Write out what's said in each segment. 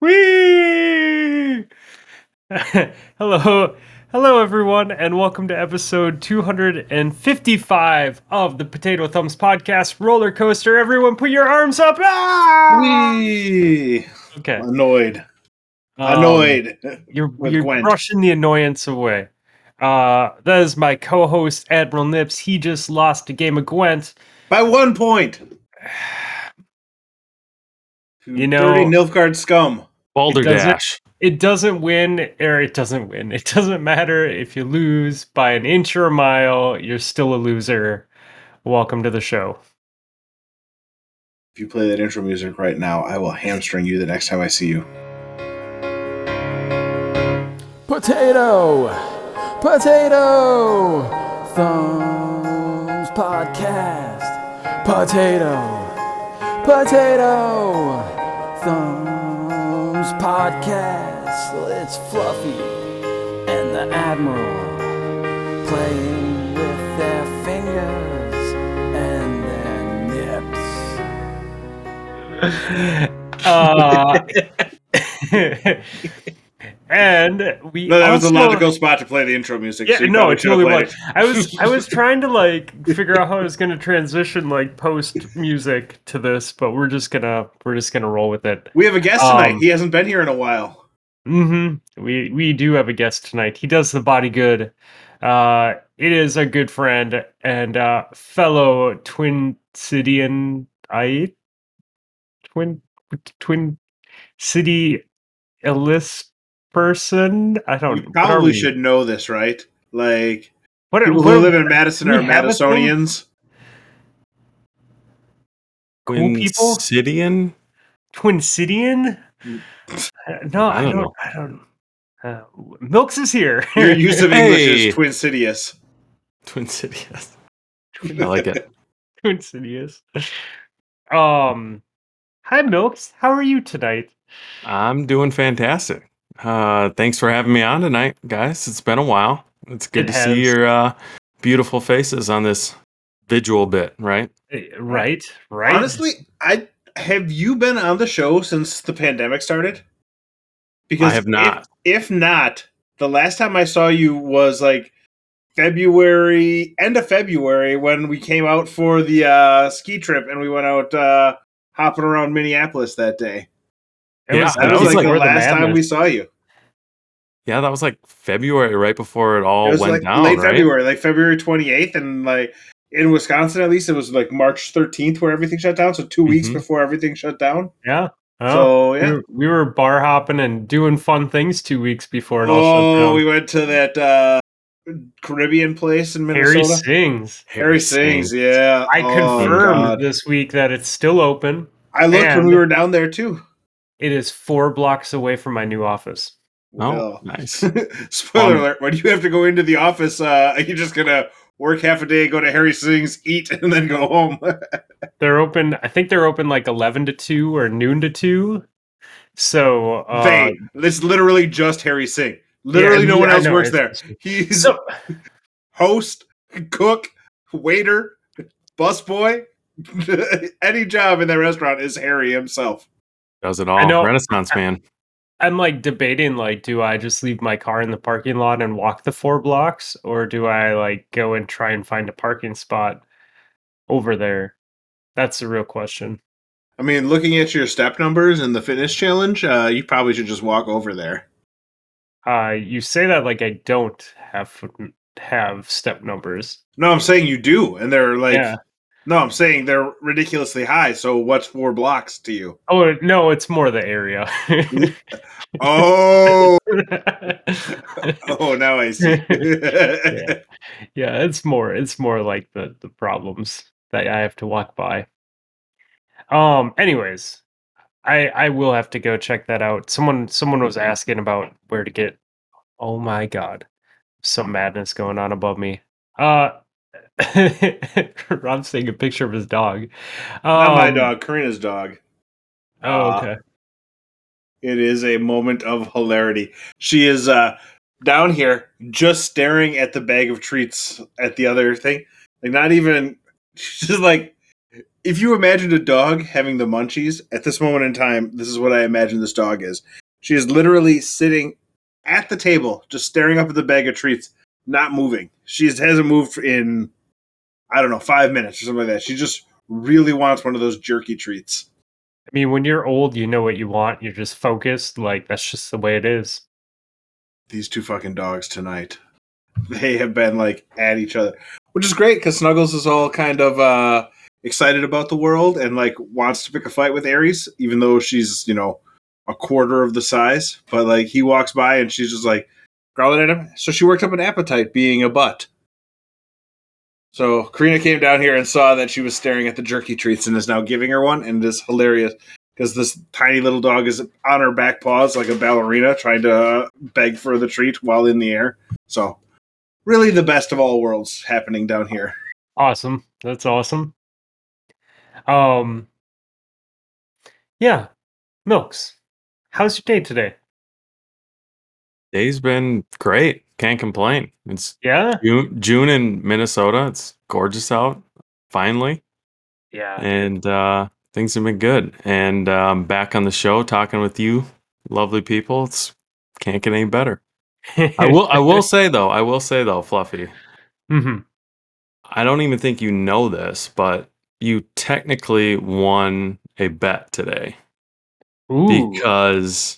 Whee! hello, hello, everyone, and welcome to episode 255 of the Potato Thumbs Podcast Roller Coaster. Everyone, put your arms up! Ah! Whee! Okay, Annoyed. um, Annoyed. You're you're brushing the annoyance away. Uh, that is my co-host Admiral Nips. He just lost a game of Gwent. By one point. You know- dirty Nilfgaard scum. Balderdash. It doesn't win, or it doesn't win. It doesn't matter if you lose by an inch or a mile. You're still a loser. Welcome to the show. If you play that intro music right now, I will hamstring you the next time I see you. Potato! Potato! Thumbs Podcast! Potato! Potato! Thumbs Podcast! It's Fluffy and the Admiral playing with their fingers and their nips. Uh, and we No, that was a logical spot to play the intro music. Yeah, so no, it totally was. I was I was trying to like figure out how I was gonna transition like post music to this, but we're just gonna we're just gonna roll with it. We have a guest tonight. Um, he hasn't been here in a while. hmm We we do have a guest tonight. He does the body good. Uh, it is a good friend and uh, fellow Twin Cityan I Twin Twin City Ellis person. I don't. You probably we? should know this, right? Like What, people who live in Madison are have a thing? Madisonians. cool Quinn people? Cidian? Twin Cityan? Mm. No, I I don't. don't know. I don't. Uh, Milks is here. Your use of English Hey. is Twin Cities. Twin City. I like it. Twin Cities. Um, hi Milks. How are you tonight? I'm doing fantastic. Uh, thanks for having me on tonight, guys. It's been a while. It's good It to see your uh, beautiful faces on this visual bit, right? Right, right. Honestly, I have you been on the show since the pandemic started? Because I have if- not. If, not, the last time I saw you was like February, end of February, when we came out for the uh, ski trip and we went out uh, hopping around Minneapolis that day. It Yeah, was, That That was, was like, before the last time we saw you. Yeah, that was like February, right before it all it was went like down, late right? February, like February 28th, and like in Wisconsin at least, it was like March 13th where everything shut down. So 2 weeks Mhm. before everything shut down. Yeah. Oh, So we, yeah. were, we were bar hopping and doing fun things two weeks before it all shut Oh, down. we went to that uh, Caribbean place in Minnesota. Harry Singh's. Harry Singh's, yeah. I Oh, confirmed God. this week that it's still open. I looked when and- we were down there too. It is four blocks away from my new office. Oh, Well, nice. spoiler Um, alert: when you have to go into the office, uh, are you just gonna work half a day, go to Harry Singh's, eat, and then go home? They're open. I think they're open like eleven to two or noon to two. So uh, they, it's literally just Harry Singh. Literally, yeah, no one I else know, works there. He's So host, cook, waiter, busboy. Any job in that restaurant is Harry himself. Does it all. know. Renaissance man. I'm like debating like, do I just leave my car in the parking lot and walk the four blocks, or do I like go and try and find a parking spot over there? That's the real question. I mean, looking at your step numbers and the fitness challenge, uh, you probably should just walk over there. Uh, you say that like I don't have have step numbers. No, I'm saying you do, and they're like, Yeah. No, I'm saying they're ridiculously high. So what's four blocks to you? Oh no, it's more the area. Oh, oh, now I see. yeah. yeah, it's more it's more like the the problems that I have to walk by. Um anyways, I I will have to go check that out. Someone someone was asking about where to get Oh my god. Some madness going on above me. Uh Rob's taking a picture of his dog. Not my Um, dog, Karina's dog. Oh, Uh, okay. It is a moment of hilarity. She is uh, down here just staring at the bag of treats at the other thing. Like not even she's just like if you imagined a dog having the munchies at this moment in time, this is what I imagine this dog is. She is literally sitting at the table, just staring up at the bag of treats, not moving. She hasn't moved in, I don't know, five minutes or something like that. She just really wants one of those jerky treats. I mean, when you're old, you know what you want. You're just focused. Like that's just the way it is. These two fucking dogs tonight, they have been like at each other, which is great because Snuggles is all kind of uh excited about the world and like wants to pick a fight with Aries, even though she's you know a quarter of the size. But like he walks by and she's just like growling at him. So she worked up an appetite being a butt. So Karina came down here and saw that she was staring at the jerky treats and is now giving her one, and it is hilarious because this tiny little dog is on her back paws like a ballerina trying to beg for the treat while in the air. So really the best of all worlds happening down here. Awesome. That's awesome. Um Yeah. Milks. How's your day today? Day's been great. Can't complain. It's Yeah? June, June in Minnesota. It's gorgeous out. Finally, Yeah. and uh, things have been good. And um, back on the show, talking with you, lovely people. It's can't get any better. I will. I will say though. I will say though, Fluffy. Mm-hmm. I don't even think you know this, but you technically won a bet today Ooh. because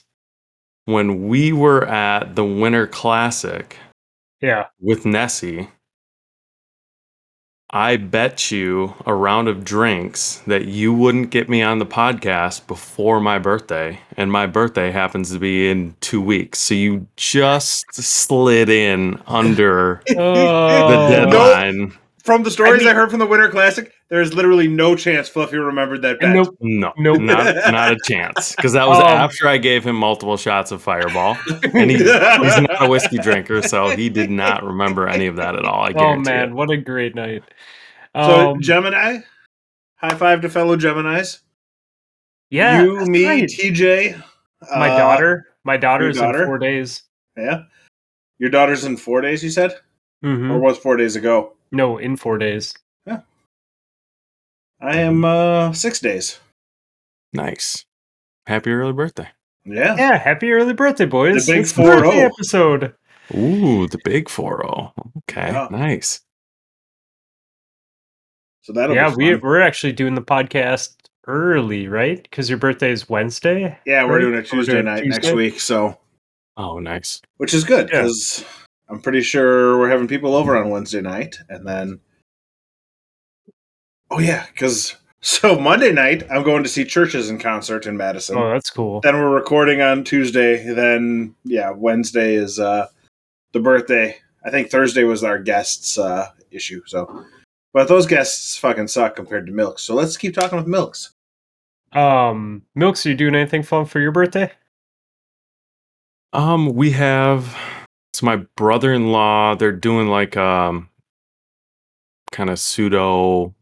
when we were at the Winter Classic yeah. with Nessie, I bet you a round of drinks that you wouldn't get me on the podcast before my birthday. And my birthday happens to be in two weeks. So you just slid in under oh. the Oh. deadline. From the stories I, I heard from the Winter Classic, there is literally no chance Fluffy remembered that bet. Nope. No, Nope. not, not a chance. Because that was Um, after I gave him multiple shots of Fireball. And he, he's not a whiskey drinker, so he did not remember any of that at all. I Oh man, it. what a great night. So Um, Gemini, high five to fellow Geminis. yeah, you, me, right. TJ, my uh, daughter. My daughter's daughter? in four days. Yeah, your daughter's in four days. You said, hmm or was four days ago? No, in four days. I am uh six days. Nice. Happy early birthday. Yeah, Yeah, happy early birthday, boys! The big It's the birthday 4-0. episode. Ooh, the big 4 0. Okay, Yeah. nice. so that'll yeah, be we fun. we're actually doing the podcast early, right? Because your birthday is Wednesday. yeah, we're right? doing it We're Tuesday doing night next week. So Oh, nice. which is good Yeah. because I'm pretty sure we're having people over on Wednesday night, and then oh yeah, because so Monday night I'm going to see CHVRCHES in concert in Madison. Oh, that's cool. Then we're recording on Tuesday. Then yeah, Wednesday is uh the birthday. I think Thursday was our guests uh issue. So, but those guests fucking suck compared to Milks. So let's keep talking with Milks. Um, Milks, are you doing anything fun for your birthday? Um, we have so my brother in law, they're doing like um kind of pseudo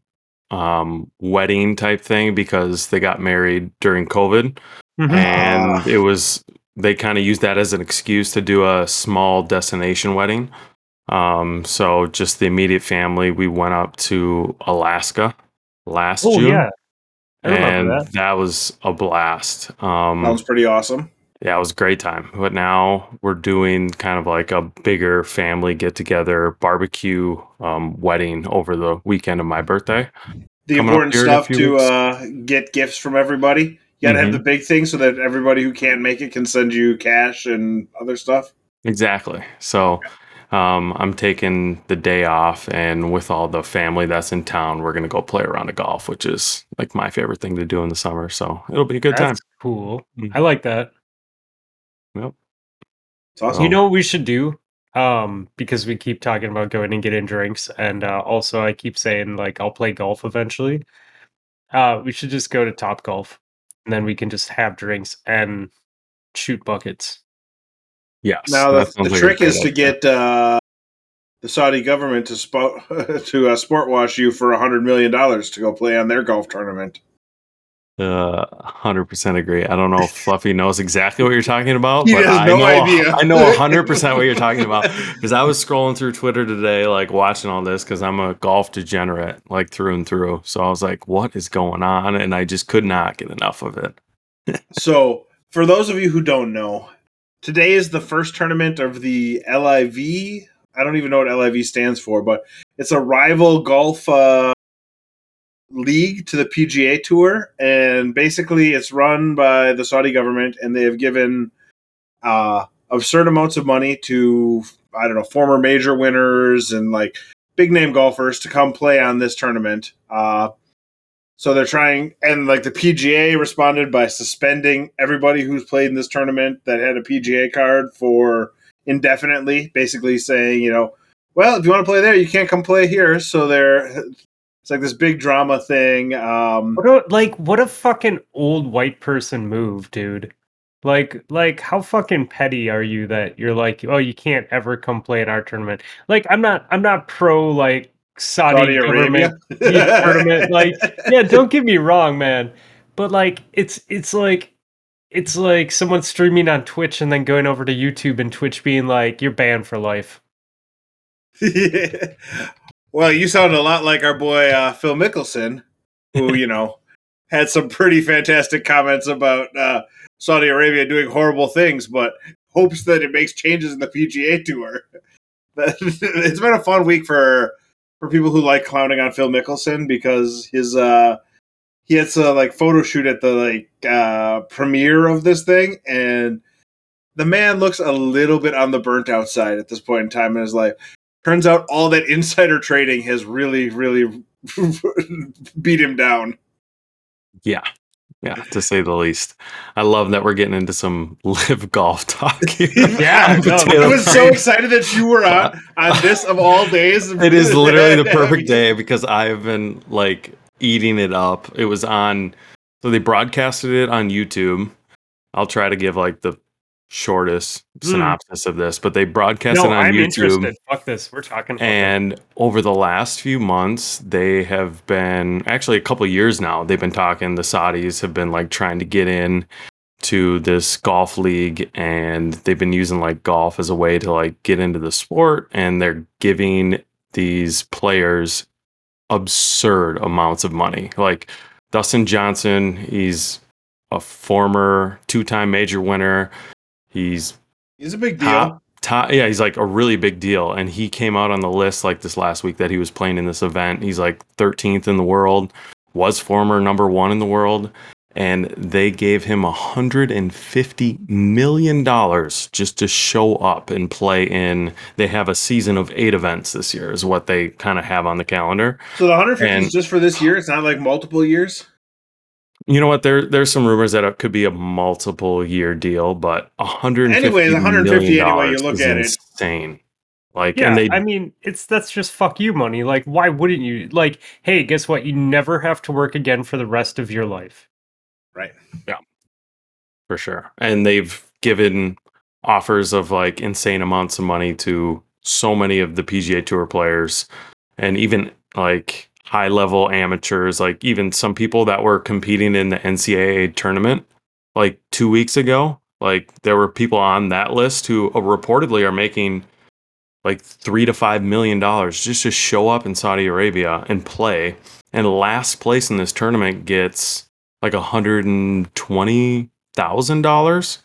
um wedding type thing because they got married during COVID. Mhm. and Ah. it was they kind of used that as an excuse to do a small destination wedding um so just the immediate family we went up to alaska last Oh june yeah, I and that. that. was a blast um that was pretty awesome. Yeah it was a great time but now we're doing kind of like a bigger family get together barbecue um wedding over the weekend of my birthday The Coming important here in a stuff to uh get gifts from everybody. You gotta have Mhm. the big thing so that everybody who can't make it can send you cash and other stuff. Exactly. So um, I'm taking the day off, and with all the family that's in town, we're going to go play a round of golf, which is like my favorite thing to do in the summer. So it'll be a good That's cool. Mhm. I like that. It's awesome. You know what we should do? Um, because we keep talking about going and getting drinks, and uh, also I keep saying like I'll play golf eventually. Uh, we should just go to Top Golf, and then we can just have drinks and shoot buckets. Yes. now the, the like trick is to get uh, the Saudi government to spot to uh, sport wash you for a hundred million dollars to go play on their golf tournament. Uh, hundred percent agree. I don't know if Fluffy knows exactly what you're talking about, He but has I no know idea. I know hundred percent what you're talking about because I was scrolling through Twitter today, like watching all this because I'm a golf degenerate, like through and through. So I was like, "What is going on?" And I just could not get enough of it. So, for those of you who don't know, today is the first tournament of the LIV. I don't even know what LIV stands for, but it's a rival golf uh, league to the PGA Tour, and basically it's run by the Saudi government, and they have given uh, absurd amounts of money to I don't know former major winners and like big name golfers to come play on this tournament. Uh, so they're trying, and like the PGA responded by suspending everybody who's played in this tournament that had a PGA card for indefinitely, basically saying, you know, well, if you want to play there, you can't come play here. So they're, it's like this big drama thing. Um, What a, like what a fucking old white person move, dude. Like like how fucking petty are you that you're like, oh, you can't ever come play in our tournament? Like I'm not I'm not pro like Saudi, Saudi government tournament. Like yeah, don't get me wrong, man. But like it's it's like it's like someone streaming on Twitch and then going over to YouTube and Twitch being like, you're banned for life. well, you sound a lot like our boy uh, Phil Mickelson, who you know had some pretty fantastic comments about uh, Saudi Arabia doing horrible things, but hopes that it makes changes in the PGA Tour. it's been a fun week for for people who like clowning on Phil Mickelson because his uh, he had a like photo shoot at the like uh, premiere of this thing and. The man looks a little bit on the burnt out side at this point in time in his life turns out all that insider trading has really, really beat him down. Yeah. Yeah, to say the least. I love that we're getting into some live golf talk. Yeah, no, I was so excited that you were on on this of all days. it is literally the perfect day because I've been like eating it up. It was on, so they broadcasted it on YouTube. I'll try to give like the shortest Hmm. synopsis of this, but they broadcast No, it on I'm YouTube. interested. Fuck this. We're talking this. And over the last few months, they have been actually a couple years now. They've been talking. The Saudis have been like trying to get in to this golf league, and they've been using like golf as a way to like get into the sport. And they're giving these players absurd amounts of money. Like Dustin Johnson, he's a former two-time major winner. He's He's a big deal. top, top yeah he's like a really big deal and he came out on the list like this last week that he was playing in this event he's like 13th in the world was former number one in the world and they gave him 150 million dollars just to show up and play in they have a season of eight events this year is what they kind of have on the calendar So the 150 And- is just for this year. It's not like multiple years. You know what there there's some rumors that it could be a multiple year deal but 150 Anyways, 150 million anyway you dollars look is at it. insane like Yeah, and they I mean, it's that's just fuck you money. Like, why wouldn't you? Like, hey, guess what? You never have to work again for the rest of your life. Right. Yeah. For sure. And they've given offers of like insane amounts of money to so many of the PGA Tour players and even like high level amateurs, like even some people that were competing in the NCAA tournament like 2 weeks ago. Like there were people on that list who uh, reportedly are making like 3 to 5 million dollars just to show up in Saudi Arabia and play. And last place in this tournament gets like a hundred and twenty thousand dollars.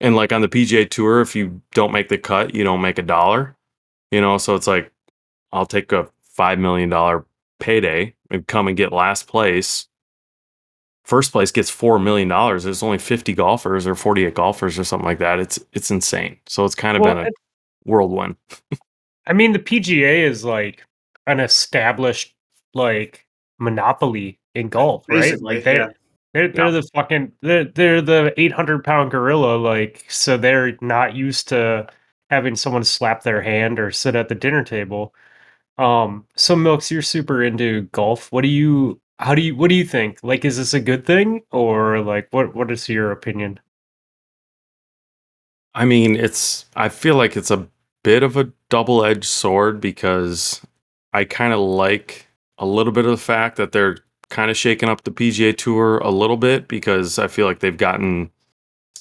And like on the PGA tour, if you don't make the cut, you don't make a dollar. You know, so it's like I'll take a five million dollar payday and come and get last place. First place gets four million dollars. There's only fifty golfers or forty eight golfers or something like that. It's it's insane. So it's kind of Well, been a whirlwind. I mean, the PGA is like an established like monopoly in golf, right? Basically, Like they yeah. they're they're Yeah. the fucking they're they're the eight hundred pound gorilla. Like, so they're not used to having someone slap their hand or sit at the dinner table. Um, so Milks, you're super into golf. What do you? How do you? What do you think? Like, is this a good thing or like what? What is your opinion? I mean, it's I feel like it's a bit of a double-edged sword because I kind of like a little bit of the fact that they're kind of shaking up the PGA Tour a little bit because I feel like they've gotten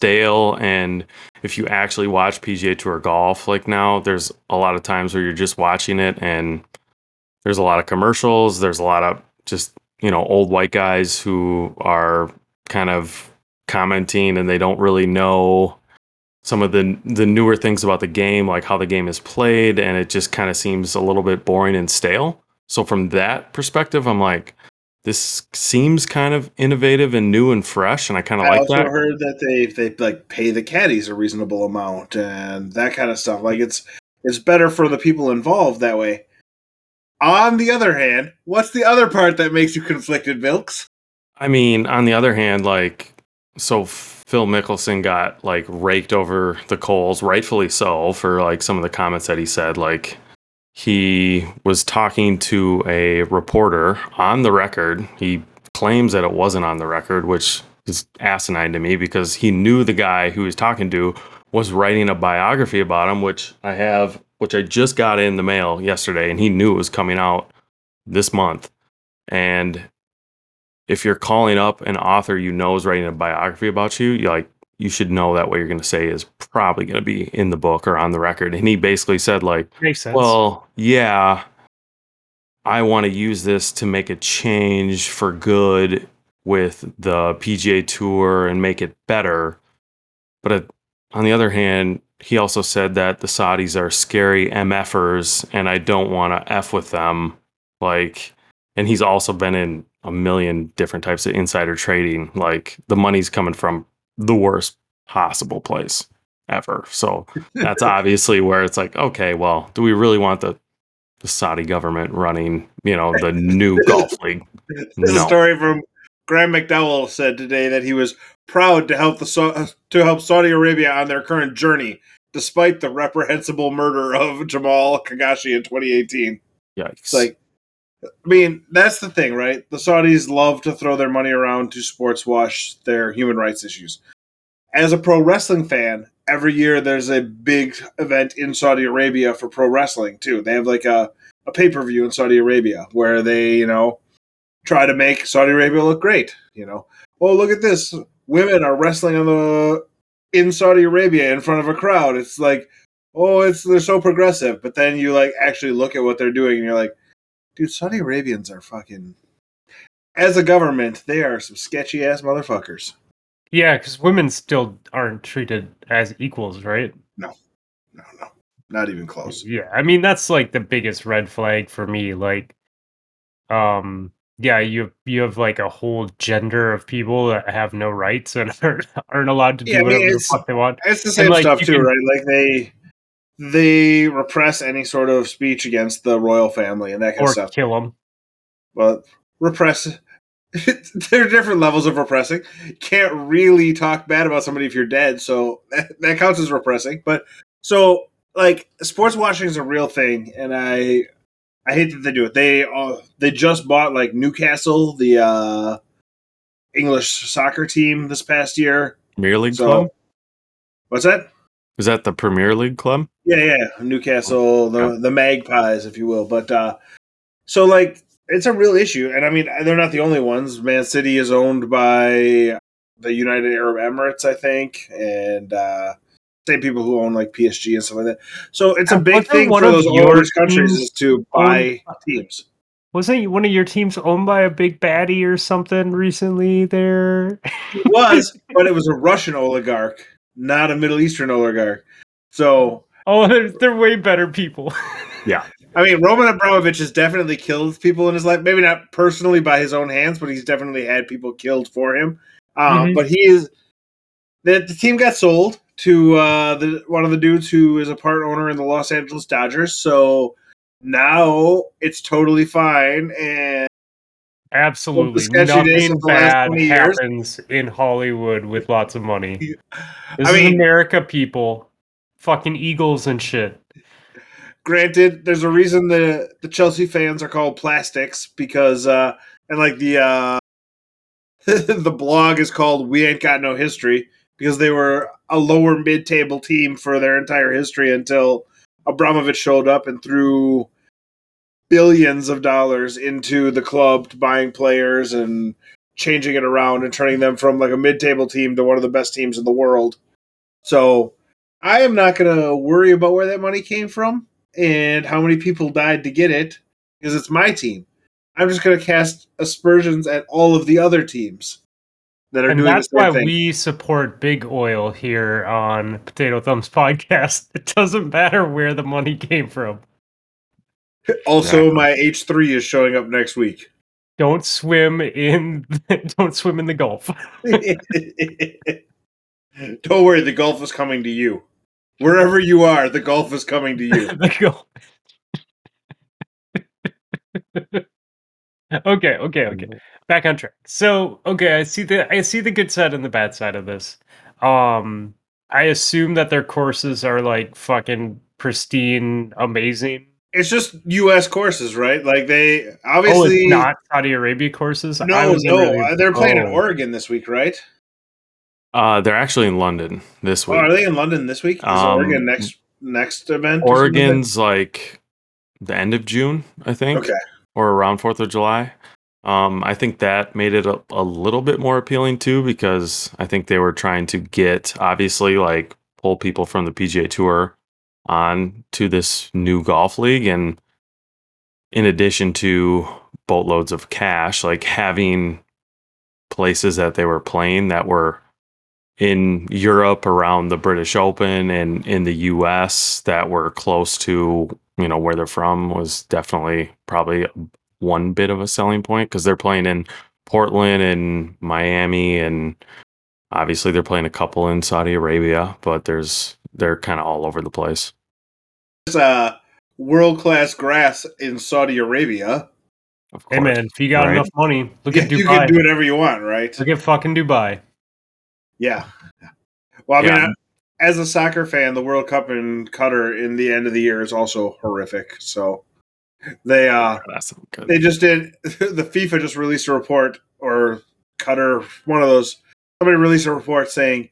stale. And if you actually watch PGA Tour golf, like now, there's a lot of times where you're just watching it and there's a lot of commercials. There's a lot of just, you know, old white guys who are kind of commenting and they don't really know some of the the newer things about the game, like how the game is played, and it just kind of seems a little bit boring and stale. So from that perspective, I'm like, this seems kind of innovative and new and fresh, and I kind of like. I also that. heard that they they like pay the caddies a reasonable amount and that kind of stuff. Like it's it's better for the people involved that way. On the other hand, what's the other part that makes you conflicted, Milks? I mean, on the other hand, like, so Phil Mickelson got like raked over the coals, rightfully so, for like some of the comments that he said. Like, he was talking to a reporter on the record. He claims that it wasn't on the record, which is asinine to me because he knew the guy who he was talking to was writing a biography about him, which I have, which I just got in the mail yesterday, and he knew it was coming out this month. And if you're calling up an author you know is writing a biography about you, you like you should know that what you're going to say is probably going to be in the book or on the record. And he basically said like, well, yeah, I want to use this to make a change for good with the PGA Tour and make it better. But uh, on the other hand, he also said that the Saudis are scary MFers and I don't want to F with them. Like, and he's also been in a million different types of insider trading. Like, the money's coming from the worst possible place ever. So that's obviously where it's like, okay, well, do we really want the the Saudi government running, you know, the new golf league? This No. story from Graham McDowell said today that he was proud to help the to help Saudi Arabia on their current journey, despite the reprehensible murder of Jamal Khashoggi in 2018. Yikes. It's like, I mean, that's the thing, right? The Saudis love to throw their money around to sports wash their human rights issues. As a pro wrestling fan, every year there's a big event in Saudi Arabia for pro wrestling too. They have like a, a pay per view in Saudi Arabia where they, you know, try to make Saudi Arabia look great. You know, oh look at this, women are wrestling on the in Saudi Arabia in front of a crowd. It's like, oh, it's they're so progressive. But then you like actually look at what they're doing, and you're like, dude, Saudi Arabians are fucking. As a government, they are some sketchy ass motherfuckers. yeah, because women still aren't treated as equals, right? No, no, no, not even close. Yeah, I mean that's like the biggest red flag for me. Like, um, yeah, you you have like a whole gender of people that have no rights and aren't, aren't allowed to do Yeah, I mean, whatever the fuck they want. It's the same like, stuff too, can- right? Like they they repress any sort of speech against the royal family and that kind Or of stuff. kill them. But repress. there are different levels of repressing. Can't really talk bad about somebody if you're dead, so that, that counts as repressing. But so like sports watching is a real thing, and I I hate that they do it. They uh, they just bought like Newcastle, the uh, English soccer team, this past year. Premier League So club? what's that? Is that the Premier League club? Yeah, yeah, Newcastle, the the Magpies, if you will. But uh so like it's a real issue, and I mean they're not the only ones. Man City is owned by the United Arab Emirates, I think, and uh same people who own like PSG and stuff like that. So it's a big thing one for of those your owners countries is to buy teams. Wasn't one of your teams owned by a big baddie or something recently? There, It was, but it was a Russian oligarch, not a Middle Eastern oligarch. So oh, they're, they're way better people. Yeah. I mean, Roman Abramovich has definitely killed people in his life. Maybe not personally by his own hands, but he's definitely had people killed for him. Um, Mhm. But he is the, the team got sold to uh, the one of the dudes who is a part owner in the Los Angeles Dodgers. So now it's totally fine, and Absolutely, nothing of the last bad 20 years. happens in Hollywood with lots of money. This I is mean- America, people. Fucking Eagles and shit. granted, there's a reason the the Chelsea fans are called plastics because uh, and like the uh, the blog is called "We Ain't Got No History" because they were a lower mid table team for their entire history until Abramovich showed up and threw billions of dollars into the club buying players and changing it around and turning them from like a mid-table team to one of the best teams in the world. So I am not going to worry about where that money came from and how many people died to get it because it's my team. I'm just going to cast aspersions at all of the other teams that are and doing that's the same why thing. we support big oil here on Potato Thumbs podcast. It doesn't matter where the money came from. also, my H3 is showing up next week. Don't swim in don't swim in the Gulf. Don't worry, the Gulf is coming to you. Wherever you are, the golf is coming to you. the Gulf. okay, okay, okay. Back on track. So, okay, I see the I see the good side and the bad side of this. Um I assume that their courses are like fucking pristine, amazing. It's just U.S. courses, right? Like they oh, obviously it's not Saudi Arabia courses. I No, was no, really- uh, they're playing in oh. Oregon this week, right? Uh, they're actually in London this Oh, week. are they in London this week? Is Um, Oregon next next event? Oregon's like the end of June, I think, Okay. or around Fourth of July. Um, I think that made it a, a little bit more appealing too, because I think they were trying to get obviously like pull people from the PGA Tour on to this new golf league, and in addition to boatloads of cash, like having places that they were playing that were in Europe around the British Open and in the US that were close to, you know, where they're from was definitely probably one bit of a selling point because they're playing in Portland and Miami and obviously they're playing a couple in Saudi Arabia, but there's they're kind of all over the place. There's uh, world class grass in Saudi Arabia. Of Hey man, if you got Right. enough money, look You, at you can do whatever you want, right? Look at fucking Dubai. Yeah. Well, I mean, Yeah. I- as a soccer fan, the World Cup in Qatar in the end of the year is also horrific. So they uh they just did the FIFA just released a report or Qatar one of those somebody released a report saying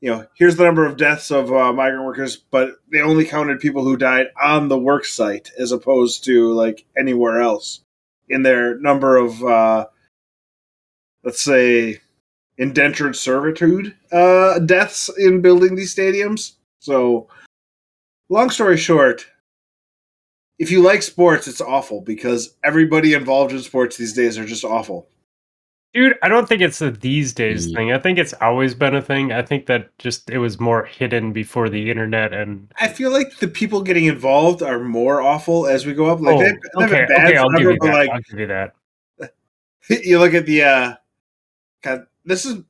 you know here's the number of deaths of uh, migrant workers but they only counted people who died on the work site as opposed to like anywhere else in their number of uh let's say indentured servitude uh deaths in building these stadiums so long story short if you like sports, it's awful because everybody involved in sports these days are just awful. Dude, I don't think it's a these days Ye- thing. I think it's always been a thing. I think that just it was more hidden before the internet and I feel like the people getting involved are more awful as we go up. Like oh, they've, they've okay, okay, I'll give you that. like I'll give you that. you look at the uh God, this is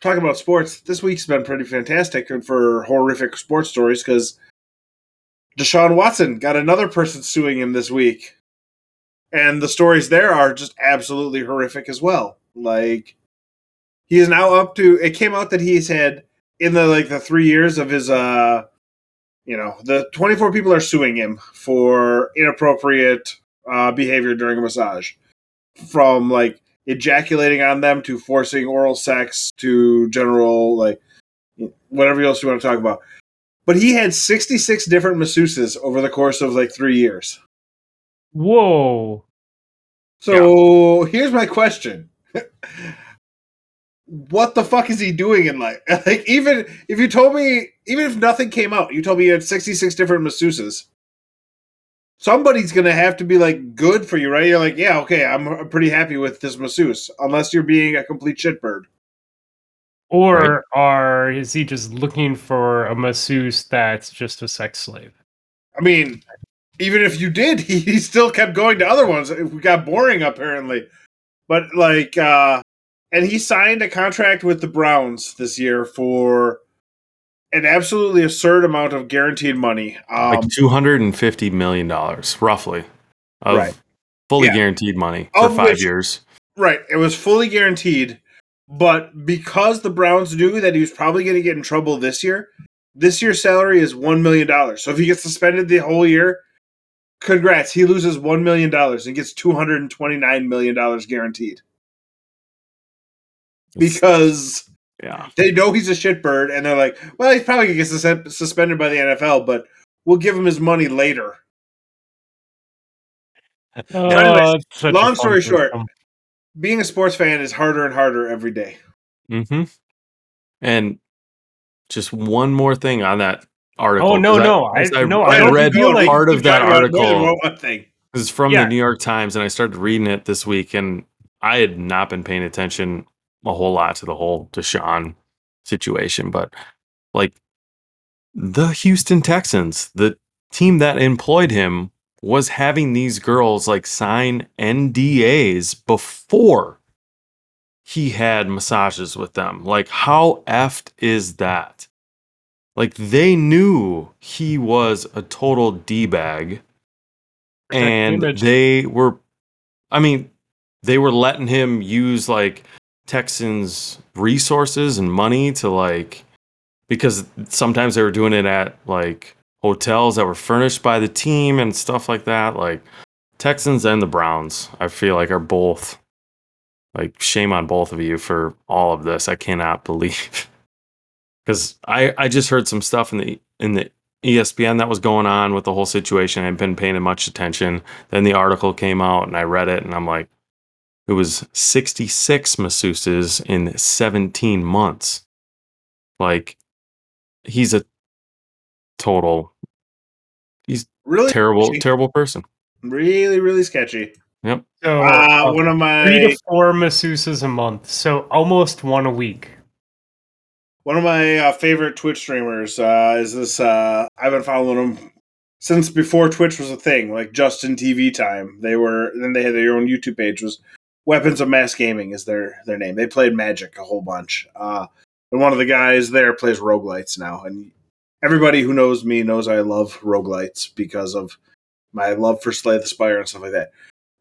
talking about sports. This week's been pretty fantastic for horrific sports stories because Deshaun Watson got another person suing him this week. And the stories there are just absolutely horrific as well. Like he is now up to it came out that he's had in the like the three years of his uh you know, the twenty four people are suing him for inappropriate uh behavior during a massage. From like ejaculating on them to forcing oral sex to general like whatever else you want to talk about. But he had 66 different masseuses over the course of like 3 years. Whoa. So, here's my question. what the fuck is he doing in life? Like even if you told me even if nothing came out, you told me you had 66 different masseuses. Somebody's going to have to be like good for you, right? You're like, "Yeah, okay, I'm I'm pretty happy with this masseuse." Unless you're being a complete shitbird. Or are is he just looking for a masseuse that's just a sex slave? I mean, even if you did, he, he still kept going to other ones. It got boring apparently. But like uh and he signed a contract with the Browns this year for an absolutely absurd amount of guaranteed money. Um, like two hundred and fifty million dollars, roughly, of Right. fully Yeah. guaranteed money for Of five which- years. right, it was fully guaranteed, but because the Browns knew that he was probably going to get in trouble this year, this year's salary is one million dollars. So if he gets suspended the whole year, congrats, he loses one million dollars and gets two hundred and twenty nine million dollars guaranteed. Because yeah, they know he's a shitbird, and they're like, "Well, he's probably gonna get sus- suspended by the NFL, but we'll give him his money later." Oh, Anyways, it's such a long fun story short, system. Being a sports fan is harder and harder every day. Mm-hmm. And just one more thing on that article. Oh no, 'cause no, I, 'cause I, no, I I don't don't read feel like, like part of that talking about more than article. one. It's from Yeah. the New York Times, and I started reading it this week, and I had not been paying attention a whole lot to the whole Deshaun situation, but like the Houston Texans, the team that employed him, was having these girls like sign NDAs before he had massages with them. Like, how effed is that? Like, they knew he was a total D bag and image. they were i mean they were letting him use like texans resources and money to like because sometimes they were doing it at like hotels that were furnished by the team and stuff like that like texans and the browns i feel like are both like shame on both of you for all of this i cannot believe because i i just heard some stuff in the in the ESPN that was going on with the whole situation. I hadn't been paying much attention. Then the article came out and I read it and I'm like, it was 66 masseuses in 17 months. Like, he's a total He's Really terrible, sketchy. terrible person. Really, really sketchy. Yep. So, Uh, uh, one of my three my to four masseuses a month, so almost one a week. one of my uh, favorite Twitch streamers uh, is this. Uh, I've been following him since before Twitch was a thing, like Justin TV time. They were then they had their own YouTube page. Was Weapons of Mass Gaming is their their name. They played Magic a whole bunch. Uh, and one of the guys there plays roguelites now. And everybody who knows me knows I love roguelites because of my love for Slay the Spire and stuff like that.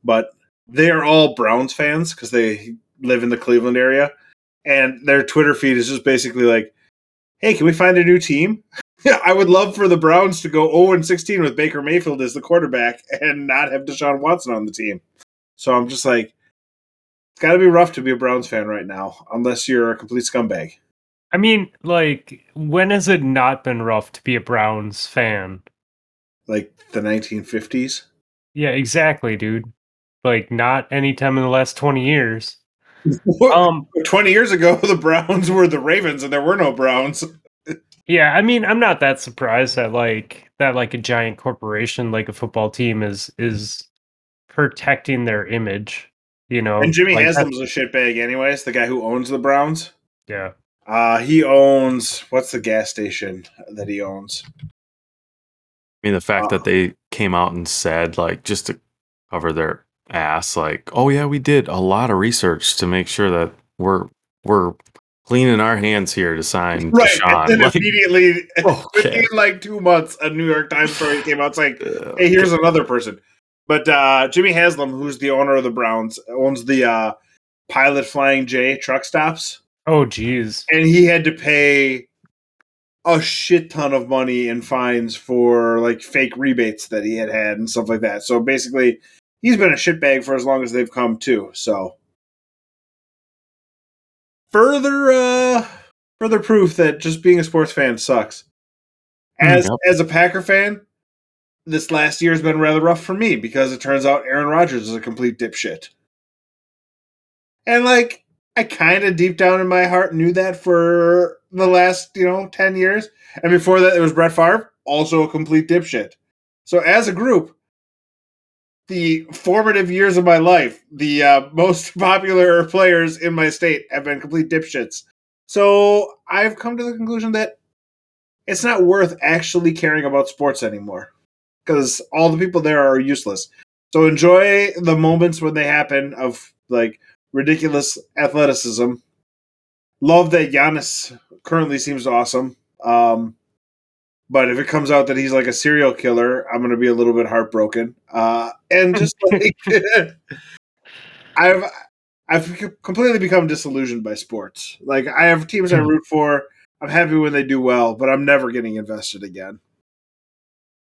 But they are all Browns fans because they live in the Cleveland area and their Twitter feed is just basically like, "Hey, can we find a new team? I would love for the Browns to go 0 and 16 with Baker Mayfield as the quarterback and not have Deshaun Watson on the team." So I'm just like, it's got to be rough to be a Browns fan right now, unless you're a complete scumbag. I mean, like, when has it not been rough to be a Browns fan? Like the 1950s. Yeah, exactly, dude. Like, not any time in the last twenty years. Um, 20 years ago, the Browns were the Ravens, and there were no Browns. yeah, I mean, I'm not that surprised that like that like a giant corporation like a football team is is protecting their image. You know, And Jimmy like, Haslam's a shitbag, anyways. The guy who owns the Browns. Yeah, Uh, he owns what's the gas station that he owns? I mean, the fact Uh, that they came out and said, like, just to cover their ass, like, oh yeah, we did a lot of research to make sure that we're we're cleaning our hands here to sign Right, Deshaun. and then Like, immediately okay. within like two months, a New York Times story came out saying, "Hey, here's another person." But uh, Jimmy Haslam, who's the owner of the Browns, owns the uh, Pilot Flying J truck stops, Oh, geez. and he had to pay a shit ton of money in fines for like fake rebates that he had had and stuff like that. So basically, he's been a shitbag for as long as they've come too. So further, uh, further proof that just being a sports fan sucks. As Yep. as a Packer fan, this last year has been rather rough for me because it turns out Aaron Rodgers is a complete dipshit. And like I kind of deep down in my heart knew that for the last, you know, 10 years. And before that, it was Brett Favre, also a complete dipshit. So as a group, the formative years of my life, the uh, most popular players in my state have been complete dipshits. So I've come to the conclusion that it's not worth actually caring about sports anymore because all the people there are useless. So enjoy the moments when they happen of like ridiculous athleticism. Love that Giannis currently seems awesome. Um, but if it comes out that he's like a serial killer, I'm going to be a little bit heartbroken. Uh, and just like I've I've completely become disillusioned by sports. Like I have teams I Hmm. root for. I'm happy when they do well, but I'm never getting invested again.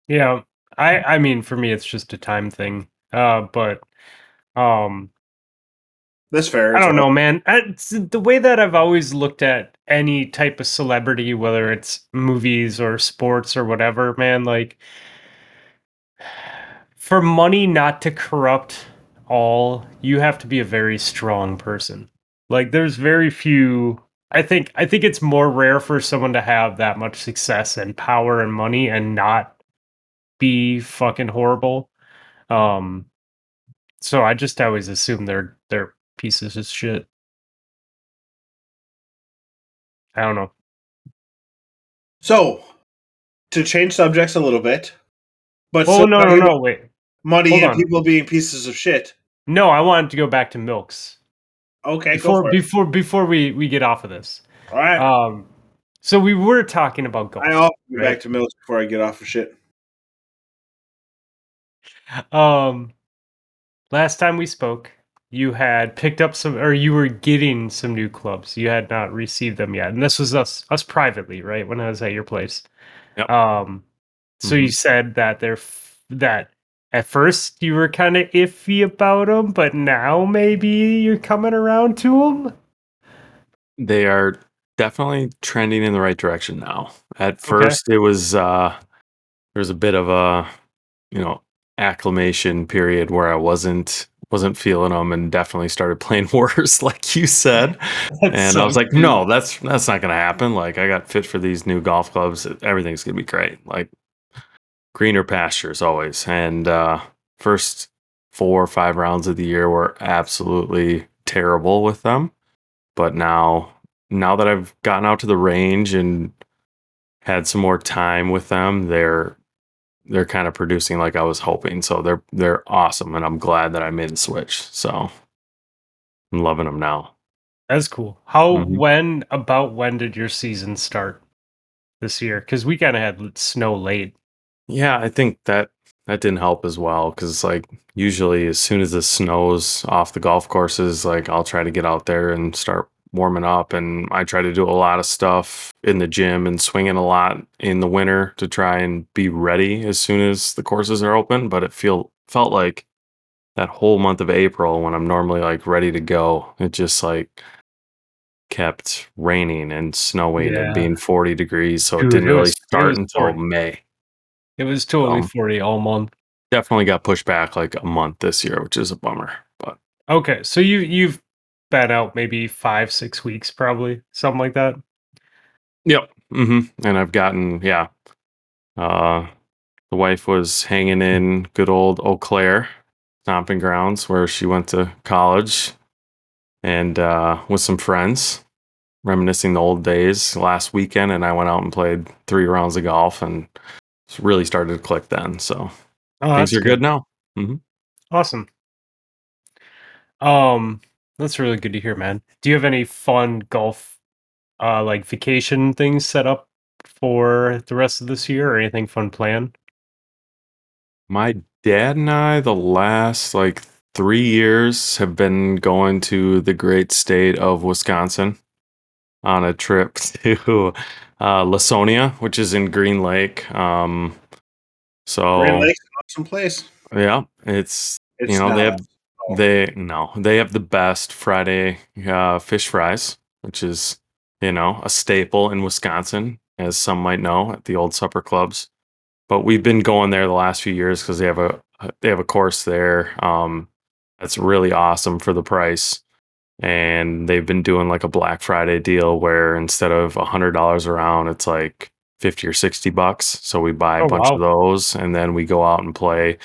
Yeah, I I mean, for me, it's just a time thing. Uh, but um, That's fair. I don't know, man. I, the way that I've always looked at any type of celebrity, whether it's movies or sports or whatever, man. Like, for money not to corrupt all, you have to be a very strong person. Like there's very few I think I think it's more rare for someone to have that much success and power and money and not be fucking horrible. Um so I just always assume they're they're pieces of shit. I don't know. So, to change subjects a little bit, but Oh still no no no wait. money Hold and on. people being pieces of shit. No, I wanted to go back to milks. Okay, Before go for it. before before we we get off of this. All right, Um so we were talking about golf. I often go right. back to milks before I get off of shit. Um, last time we spoke, you had picked up some, or you were getting some new clubs. You had not received them yet, and this was us us privately, right? When I was at your place. Yep. Um, so you said that they're f- that at first you were kind of iffy about them, but now maybe you're coming around to them. They are definitely trending in the right direction now. At first, it was uh, there was a bit of a you know acclimation period where I wasn't wasn't feeling them and definitely started playing worse, like you said. and I was like, no, that's that's not gonna happen. Like I got fit for these new golf clubs. Everything's gonna be great. Like greener pastures always. And uh first four or five rounds of the year were absolutely terrible with them. But now now that I've gotten out to the range and had some more time with them, they're they're kind of producing like I was hoping. So they're they're awesome and I'm glad that I made the switch. So I'm loving them now. That's cool. How Mhm. when about when did your season start this year? Because we kind of had snow late. Yeah, I think that that didn't help as well because like usually as soon as the snow's off the golf courses, like I'll try to get out there and start warming up, and I try to do a lot of stuff in the gym and swinging a lot in the winter to try and be ready as soon as the courses are open. But it feel felt like that whole month of April when I'm normally like ready to go, it just like kept raining and snowing Yeah. and being 40 degrees. So Dude, it didn't it really was- it start until boring. May It was totally Um, forty all month. definitely got pushed back like a month this year, which is a bummer. But Okay, so you you've been out maybe five six weeks, probably something like that. yep, hmm and I've gotten yeah. Uh, the wife was hanging in good old Eau Claire stomping grounds where she went to college, and uh, with some friends, reminiscing the old days last weekend, and I went out and played three rounds of golf and it's really started to click then. So Oh, things are good now. Awesome. Um, that's really good to hear, man. Do you have any fun golf, uh, like vacation things set up for the rest of this year, or anything fun planned? My dad and I, the last like three years, have been going to the great state of Wisconsin on a trip to uh, Lawsonia, which is in Green Lake. Um, so Grand Lake's an awesome place. yeah, it's It's you know they have they no they have the best Friday uh, fish fries, which is you know a staple in Wisconsin, as some might know at the old supper clubs. But we've been going there the last few years because they have a they have a course there um, that's really awesome for the price, and they've been doing like a Black Friday deal where instead of a hundred dollars around, it's like fifty or sixty bucks. So we buy a Oh, bunch wow. of those, and then we go out and play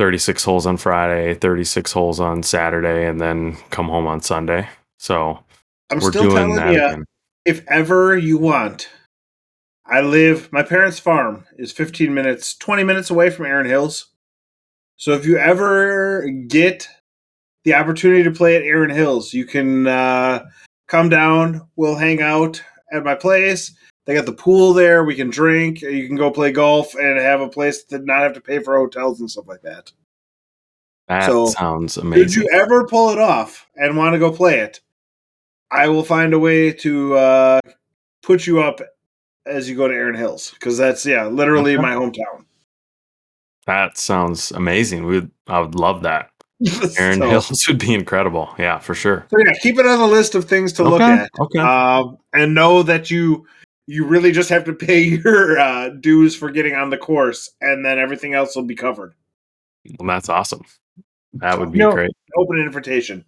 36 holes on Friday, 36 holes on Saturday, and then come home on Sunday. So I'm we're still doing telling that you, again. if ever you want, I live. My parents' farm is 15 minutes, 20 minutes away from Erin Hills. So if you ever get the opportunity to play at Erin Hills, you can uh, come down. We'll hang out at my place. They got the pool there. We can drink. You can go play golf and have a place to not have to pay for hotels and stuff like that. That So, sounds amazing. Did you ever pull it off and want to go play it? I will find a way to uh, put you up as you go to Erin Hills because that's yeah, literally my hometown. That sounds amazing. We would, I would love that. Erin so, Hills would be incredible. Yeah, for sure. so yeah, keep it on the list of things to look at, Okay. um, and know that you you really just have to pay your uh, dues for getting on the course, and then everything else will be covered. Well, that's awesome. That would be No. great. Open invitation.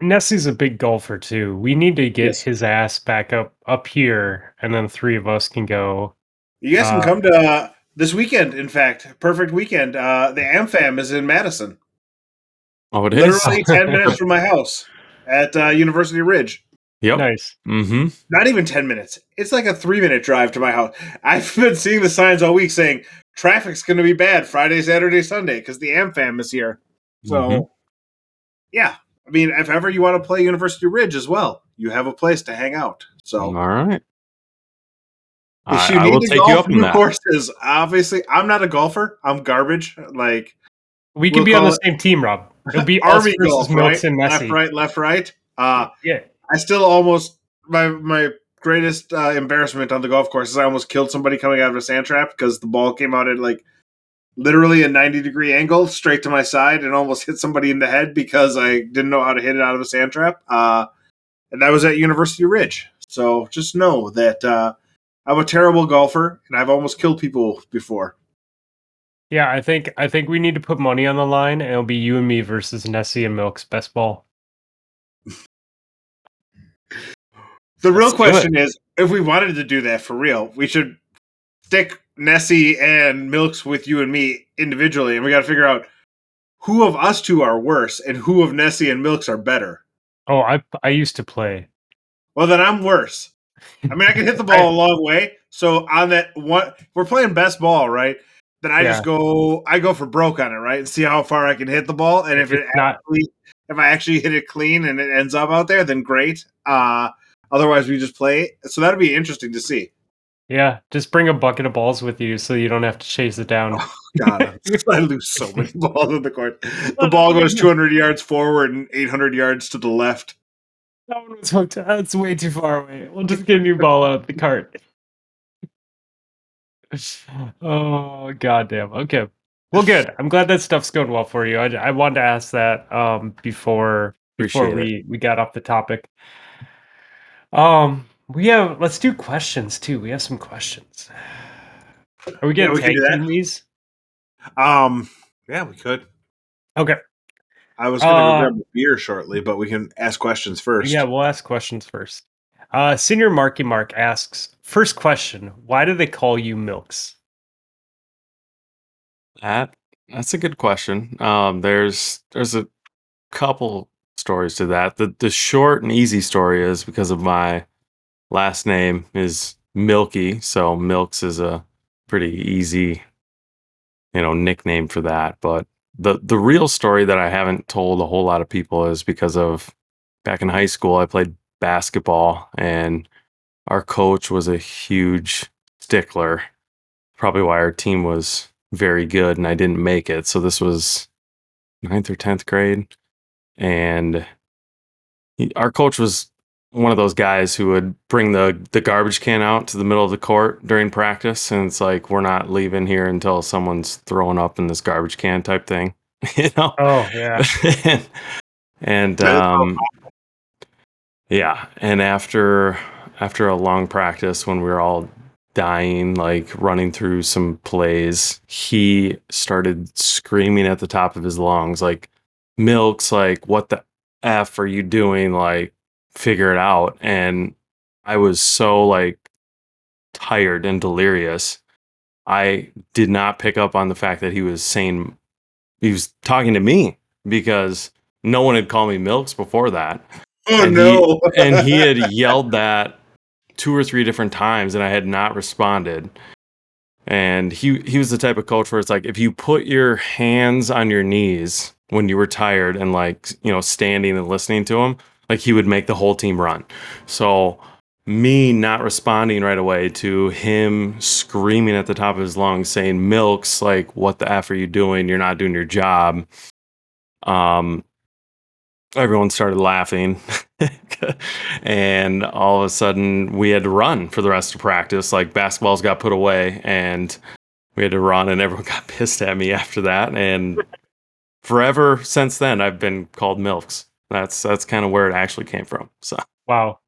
Nessie's a big golfer too. We need to get Yes. his ass back up up here, and then three of us can go. You guys Uh, can come to uh, this weekend. In fact, perfect weekend. Uh, the AmFam is in Madison, Oh, it is. literally ten minutes from my house at uh, University Ridge. Yep. Nice. Mm-hmm. Not even ten minutes. It's like a three-minute drive to my house. I've been seeing the signs all week saying traffic's going to be bad Friday, Saturday, Sunday because the AmFam is here. So, Mhm. yeah. I mean, if ever you want to play University Ridge as well, you have a place to hang out. So, All right. if I, you I need will to take golf you up on new that. courses, obviously, I'm not a golfer. I'm garbage. Like We can We'll be on the it- same team, Rob. It'll be us Army versus golf, Milks right? and Nessie. Left, right, left, right. Uh, Yeah. I still almost my my greatest uh, embarrassment on the golf course is I almost killed somebody coming out of a sand trap because the ball came out at like literally a 90 degree angle straight to my side and almost hit somebody in the head because I didn't know how to hit it out of a sand trap. Uh, and that was at University Ridge. So just know that uh, I'm a terrible golfer and I've almost killed people before. Yeah, I think I think we need to put money on the line, and it'll be you and me versus Nessie and Milk's best ball. The real question is if we wanted to do that for real, we should stick Nessie and Milks with you and me individually, and we got to figure out who of us two are worse and who of Nessie and Milks are better. Oh, I I used to play. Well, then I'm worse. I mean, I can hit the ball a long way. So on that one, we're playing best ball, right? Then I just go, I go for broke on it, right, and see how far I can hit the ball. And if it not- actually, if I actually hit it clean and it ends up out there, then great. Uh, otherwise, we just play. So that'd be interesting to see. Yeah, just bring a bucket of balls with you so you don't have to chase it down. Oh, God, I lose so many balls on the court. The ball goes 200 yards forward and 800 yards to the left. That one was hooked. That's way too far away. We'll just get a new ball out of the cart. oh goddamn. Okay. Well, good. I'm glad that stuff's going well for you. I, I wanted to ask that um before before Appreciate it. we we got off the topic. Um, we have let's do questions too. We have some questions. Are we getting we can tag do that. team these? Um, yeah, we could. Okay. I was going to Uh, go grab a beer shortly, but we can ask questions first. Yeah, we'll ask questions first. Uh, Senior Marky Mark asks, first question, why do they call you Milks? That that's a good question. Um, there's there's a couple stories to that. The the short and easy story is because of my last name is Milky, so Milks is a pretty easy, you know, nickname for that. But the the real story that I haven't told a whole lot of people is because of back in high school I played basketball and our coach was a huge stickler. Probably why our team was very good and I didn't make it. So this was ninth or tenth grade. And he, our coach was one of those guys who would bring the, the garbage can out to the middle of the court during practice. And it's like, we're not leaving here until someone's throwing up in this garbage can type thing. you know? Oh, yeah. and, and That is so um yeah and after after a long practice when we were all dying like running through some plays he started screaming at the top of his lungs like milks like what the f are you doing like figure it out and i was so like tired and delirious i did not pick up on the fact that he was saying he was talking to me because no one had called me milks before that Oh and no! he, and he had yelled that two or three different times and I had not responded. And he he was the type of coach where it's like if you put your hands on your knees when you were tired and like you know standing and listening to him, like he would make the whole team run. So me not responding right away to him screaming at the top of his lungs saying milks like what the f are you doing? You're not doing your job. Um everyone started laughing and all of a sudden we had to run for the rest of practice. Like basketballs got put away and we had to run and everyone got pissed at me after that. And forever since then i've been called milks that's that's kind of where it actually came from so Wow.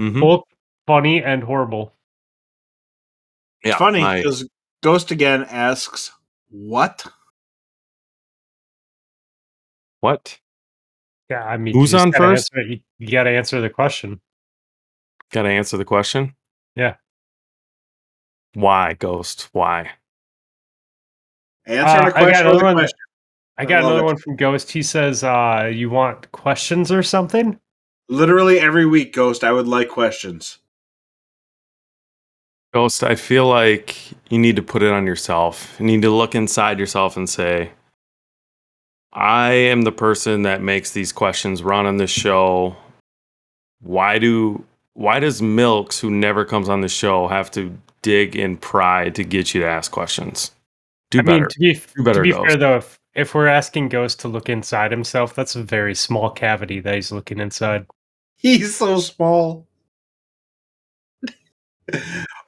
mm-hmm. Both funny and horrible. yeah Funny I- because Ghost again asks, "What?" What? Yeah, I mean, Who's on gotta first? answer- you, you got to answer the question. Got to answer the question. Yeah. Why, Ghost? Why? Answer Uh, the I got question with another one. question. I I got love another it. one from Ghost. He says, uh, "You want questions or something?" Literally every week, Ghost, I would like questions. Ghost, I feel like you need to put it on yourself. You need to look inside yourself and say, I am the person that makes these questions run on this show. Why do why does Milks, who never comes on the show, have to dig in pride to get you to ask questions? Do I better. mean, to be, Do better, to be Ghost. fair though, if, if we're asking Ghost to look inside himself, that's a very small cavity that he's looking inside. He's so small.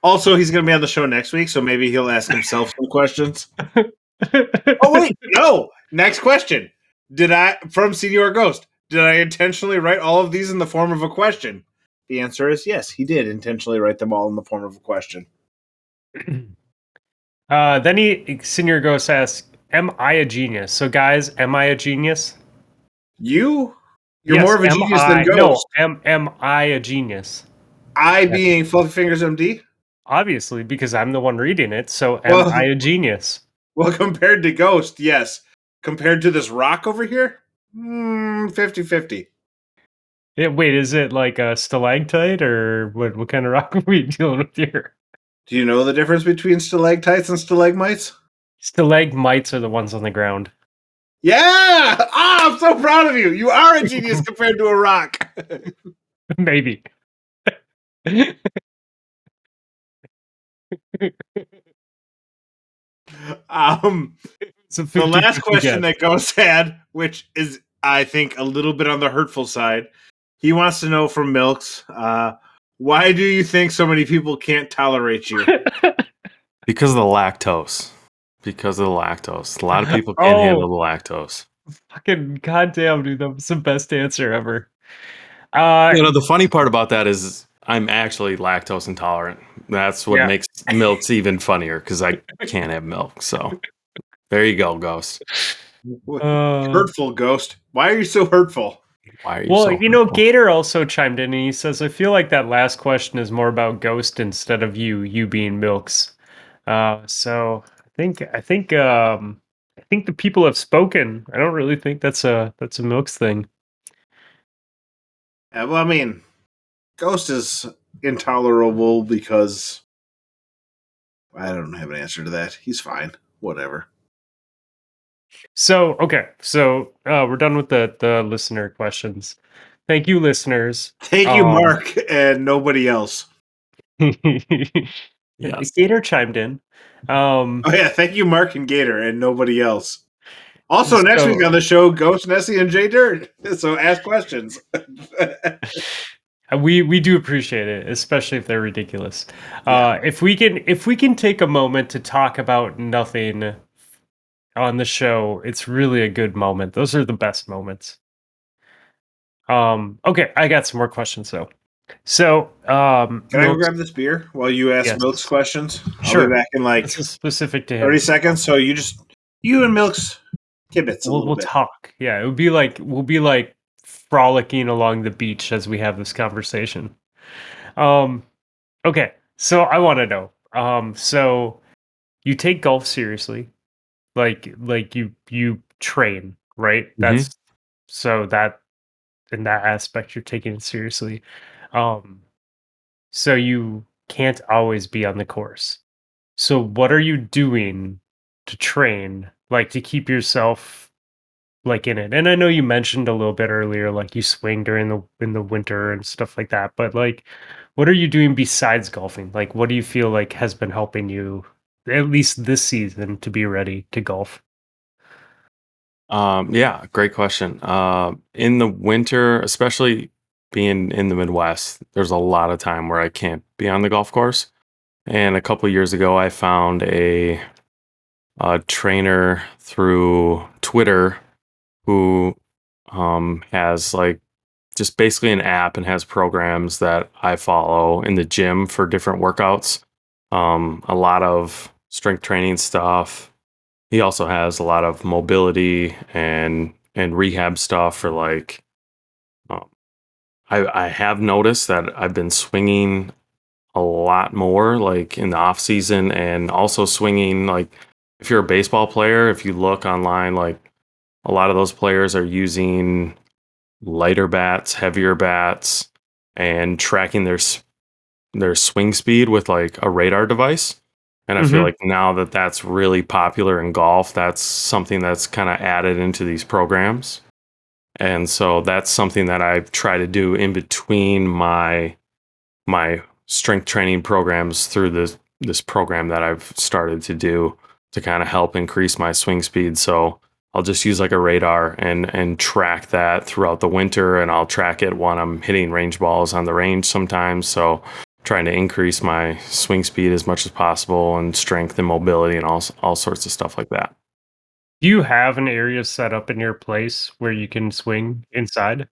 also, he's going to be on the show next week, so maybe he'll ask himself some questions. Oh wait, no. Next question. Did I from Senior Ghost? Did I intentionally write all of these in the form of a question? The answer is yes. He did intentionally write them all in the form of a question. uh, then he, Senior Ghost asks, "Am I a genius?" So, guys, am I a genius? You, you're Yes, more of a genius I- than No, am am I a genius? I being Fluffy Fingers MD. Obviously, because I'm the one reading it. So, am Well- I a genius? Well, compared to Ghost, yes. Compared to this rock over here, mm, 50-50. Yeah, wait, is it like a stalactite or what? What kind of rock are we dealing with here? Do you know the difference between stalactites and stalagmites? Stalagmites are the ones on the ground. Yeah! Ah, I'm so proud of you. You are a genius compared to a rock. Maybe. um, It's a the last question that Ghost had, which is, I think, a little bit on the hurtful side, he wants to know from Milks, uh, why do you think so many people can't tolerate you? Because of the lactose. Because of the lactose. A lot of people can't Oh. handle the lactose. Fucking goddamn, dude, that was the best answer ever. Uh, You know, the funny part about that is I'm actually lactose intolerant. That's what Yeah. makes milks even funnier because I can't have milk. So there you go, Ghost. uh, hurtful, Ghost. Why are you so hurtful? Why are you well, so you know. Gator also chimed in and he says, "I feel like that last question is more about Ghost instead of you, you being Milks." Uh, so I think I think um, I think the people have spoken. I don't really think that's a that's a Milks thing. Yeah, well, I mean, Ghost is intolerable because I don't have an answer to that. He's fine. Whatever. So okay, so uh, we're done with the the listener questions. Thank you, listeners. Thank you, Um, Mark, and nobody else. Yes. Gator chimed in. Um, Oh yeah, thank you, Mark and Gator, and nobody else. Also, next week on the show, Ghost, Nessie, and Jay Dirt. So ask questions. we we do appreciate it, especially if they're ridiculous. Uh, if we can if we can take a moment to talk about nothing on the show, it's really a good moment. Those are the best moments. Um, okay, I got some more questions though. So, um, Can I go grab this beer while you ask Yes. Milk's questions? I'll Sure. be back in like specific to him. thirty seconds. So you just you and Milk's kibitz a we'll, we'll bit. talk. Yeah, it would be like we'll be like frolicking along the beach as we have this conversation. Um, okay, so I want to know. Um, so you take golf seriously, like like you you train, right? That's so that in that aspect you're taking it seriously. Um, so you can't always be on the course. So what are you doing to train, like to keep yourself like in it? And I know you mentioned a little bit earlier, like you swing during the in the winter and stuff like that. But like, what are you doing besides golfing? Like, what do you feel like has been helping you at least this season to be ready to golf? Um, yeah, great question. Uh, in the winter, especially being in the Midwest, there's a lot of time where I can't be on the golf course. And a couple years ago, I found a, a trainer through Twitter who um, has like just basically an app and has programs that I follow in the gym for different workouts. Um, a lot of strength training stuff, he also has a lot of mobility and and rehab stuff for like I I have noticed that I've been swinging a lot more like in the off season and also swinging like if you're a baseball player if you look online like a lot of those players are using lighter bats heavier bats and tracking their their swing speed with like a radar device and i feel Mhm. like now that that's really popular in golf that's something that's kind of added into these programs and so that's something that i try to do in between my my strength training programs through this this program that I've started to do to kind of help increase my swing speed. So I'll just use like a radar and and track that throughout the winter and I'll track it when I'm hitting range balls on the range sometimes. So trying to increase my swing speed as much as possible and strength and mobility and all all sorts of stuff like that. Do you have an area set up in your place where you can swing inside?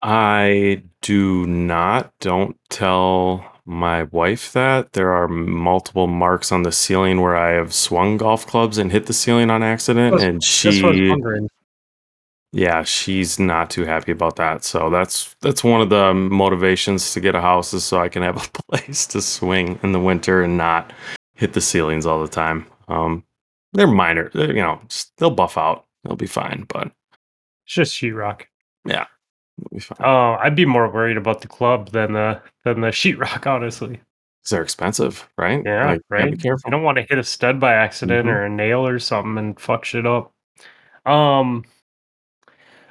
I do not. Don't tell my wife that. There are multiple marks on the ceiling where I have swung golf clubs and hit the ceiling on accident. That's- and That's what I was she, wondering. yeah, she's not too happy about that. So that's that's one of the motivations to get a house is so I can have a place to swing in the winter and not hit the ceilings all the time. Um, they're minor, they're, you know, just, they'll buff out. They'll be fine, but It's just sheetrock. fine. Oh, I'd be more worried about the club than the than the sheetrock, honestly. they're expensive, right? Yeah, Like, right. Be careful. You don't want to hit a stud by accident Mhm. or a nail or something and fuck shit up. Um.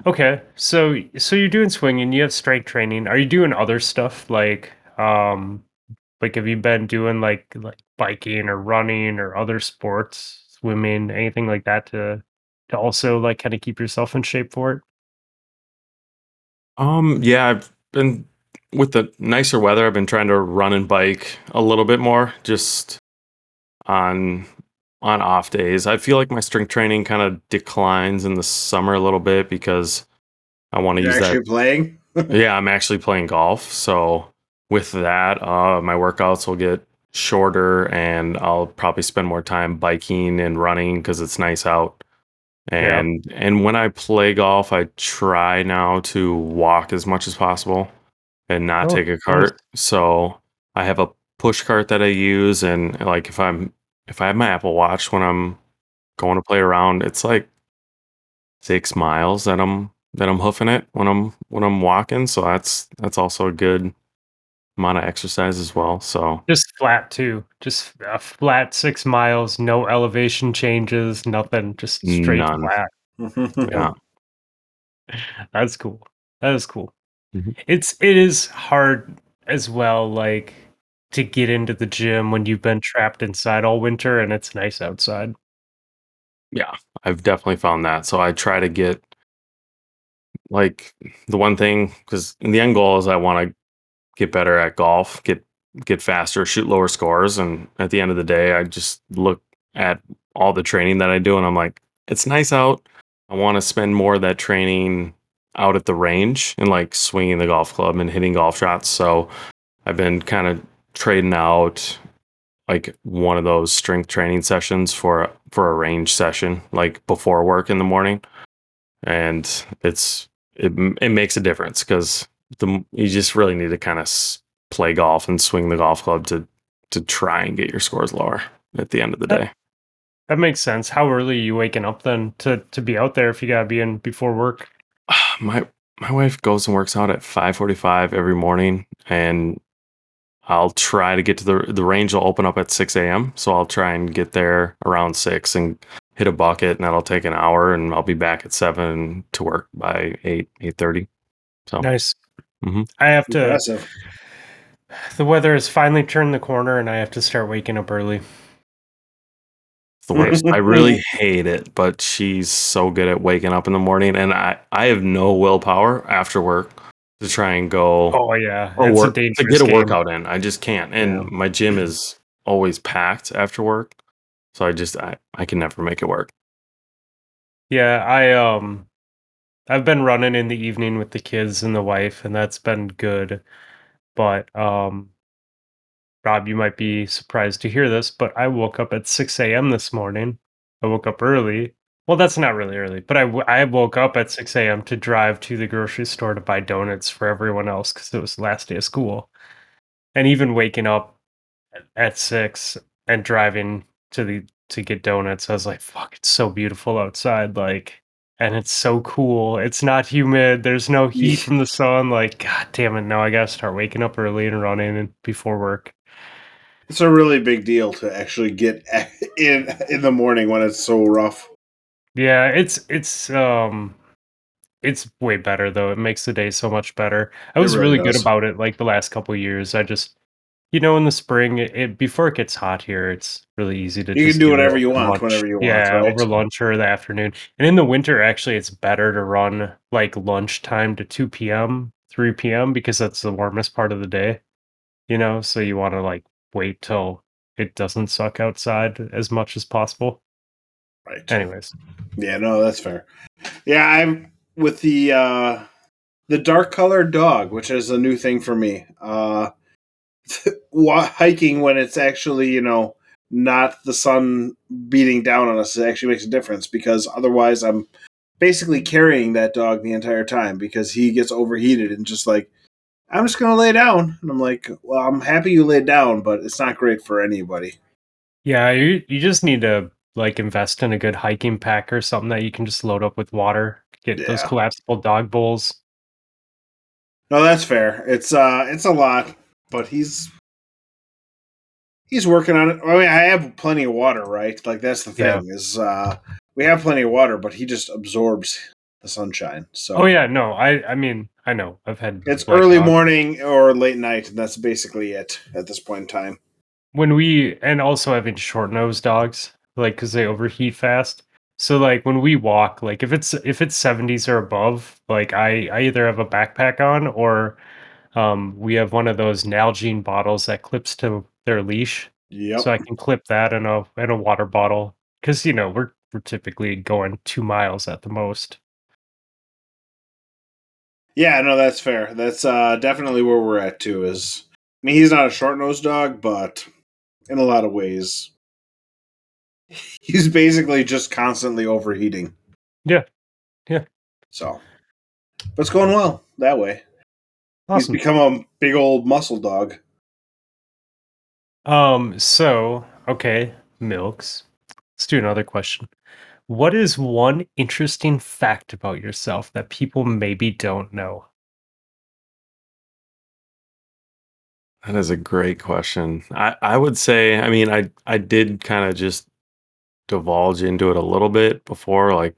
Okay, so so you're doing swinging. You have strength training. Are you doing other stuff like um, like have you been doing like like biking or running or other sports, swimming, anything like that to to also like kind of keep yourself in shape for it? Um, yeah, I've been with the nicer weather, I've been trying to run and bike a little bit more just on on off days. I feel like my strength training kind of declines in the summer a little bit because I want to use actually that. playing. Yeah, I'm actually playing golf. So with that, uh my workouts will get shorter and I'll probably spend more time biking and running because it's nice out. Yeah. And and when I play golf, I try now to walk as much as possible and not Oh, take a nice. cart. So I have a push cart that I use and like if I'm if I have my Apple Watch when I'm going to play around, it's like six miles that I'm that I'm hoofing it when I'm when I'm walking. So that's that's also a good amount of exercise as well. So Just flat too. Just a flat six miles, no elevation changes, nothing. Just straight None. flat. yeah. That's cool. That is cool. Mhm. It's it is hard as well, like to get into the gym when you've been trapped inside all winter and it's nice outside. Yeah, I've definitely found that. So I try to get like the one thing because in the end goal is I want to get better at golf, get get faster, shoot lower scores, and at the end of the day, I just look at all the training that I do, and I'm like, it's nice out. I want to spend more of that training out at the range and like swinging the golf club and hitting golf shots. So I've been kind of trading out like one of those strength training sessions for for a range session like before work in the morning and it's it, it makes a difference because the you just really need to kind of play golf and swing the golf club to to try and get your scores lower at the end of the day That makes sense. How early are you waking up then to to be out there if you gotta be in before work? my my wife goes and works out at 5:45 every morning and I'll try to get to the the range will open up at 6 a.m. So I'll try and get there around six and hit a bucket and that'll take an hour and I'll be back at seven to work by eight, eight thirty. So Nice. Mhm. I have to Impressive. The weather has finally turned the corner and I have to start waking up early. it's the worst. I really hate it, but she's so good at waking up in the morning and I, I have no willpower after work to try and go Oh yeah. it's work, to get a game. workout in. I just can't. And Yeah. my gym is always packed after work. So I just I, I can never make it work. Yeah, I um I've been running in the evening with the kids and the wife and that's been good. But um Rob, you might be surprised to hear this, but I woke up at 6 a.m. this morning. I woke up early. Well, that's not really early, but I, w- I woke up at 6 a.m. to drive to the grocery store to buy donuts for everyone else because it was the last day of school. And even waking up at- at 6 and driving to the to get donuts, I was like, fuck, it's so beautiful outside. Like, and it's so cool. It's not humid. There's no heat from the sun. Like, god damn it. Now I gotta start waking up early and running before work. It's a really big deal to actually get in in the morning when it's so rough. Yeah, it's it's um it's way better though. It makes the day so much better. I was really really good about it like the last couple years. I just you know in the spring it, it before it gets hot here, it's really easy to You just can do whatever you want lunch. whenever you want, Yeah, right? over lunch or the afternoon. And in the winter actually it's better to run like lunchtime to 2 p.m., 3 p.m. because that's the warmest part of the day. You know, so you want to like wait till it doesn't suck outside as much as possible. Right. Anyways. Yeah, no, that's fair. Yeah, I'm with the uh the dark colored dog, which is a new thing for me. Uh hiking when it's actually, you know, not the sun beating down on us it actually makes a difference because otherwise I'm basically carrying that dog the entire time because he gets overheated and just like I'm just gonna lay down. And I'm like, well, I'm happy you laid down, but it's not great for anybody. Yeah, you you just need to like invest in a good hiking pack or something that you can just load up with water. Get those collapsible dog bowls. No, that's fair. It's uh it's a lot, but he's he's working on it. I mean, I have plenty of water, right? Like that's the Yeah. thing is uh we have plenty of water, but he just absorbs the sunshine. So Oh yeah, no, I I mean I know I've had it's early dog. morning or late night, and that's basically it at this point in time. when we and also having short nosed dogs like because they overheat fast. So like when we walk, like if it's if it's 70s or above, like I I either have a backpack on or um we have one of those Nalgene bottles that clips to their leash. Yep. so I can clip that in a in a water bottle because you know we're we're typically going two miles at the most. yeah, no, that's fair. That's uh definitely where we're at too. Is I mean, he's not a short nosed dog, but in a lot of ways, he's basically just constantly overheating. Yeah. Yeah. So, but it's going well that way. Awesome. He's become a big old muscle dog. Um. So okay, milks. Let's do another question. What is one interesting fact about yourself that people maybe don't know? That is a great question. I, I would say, I mean, I I did kind of just divulge into it a little bit before, like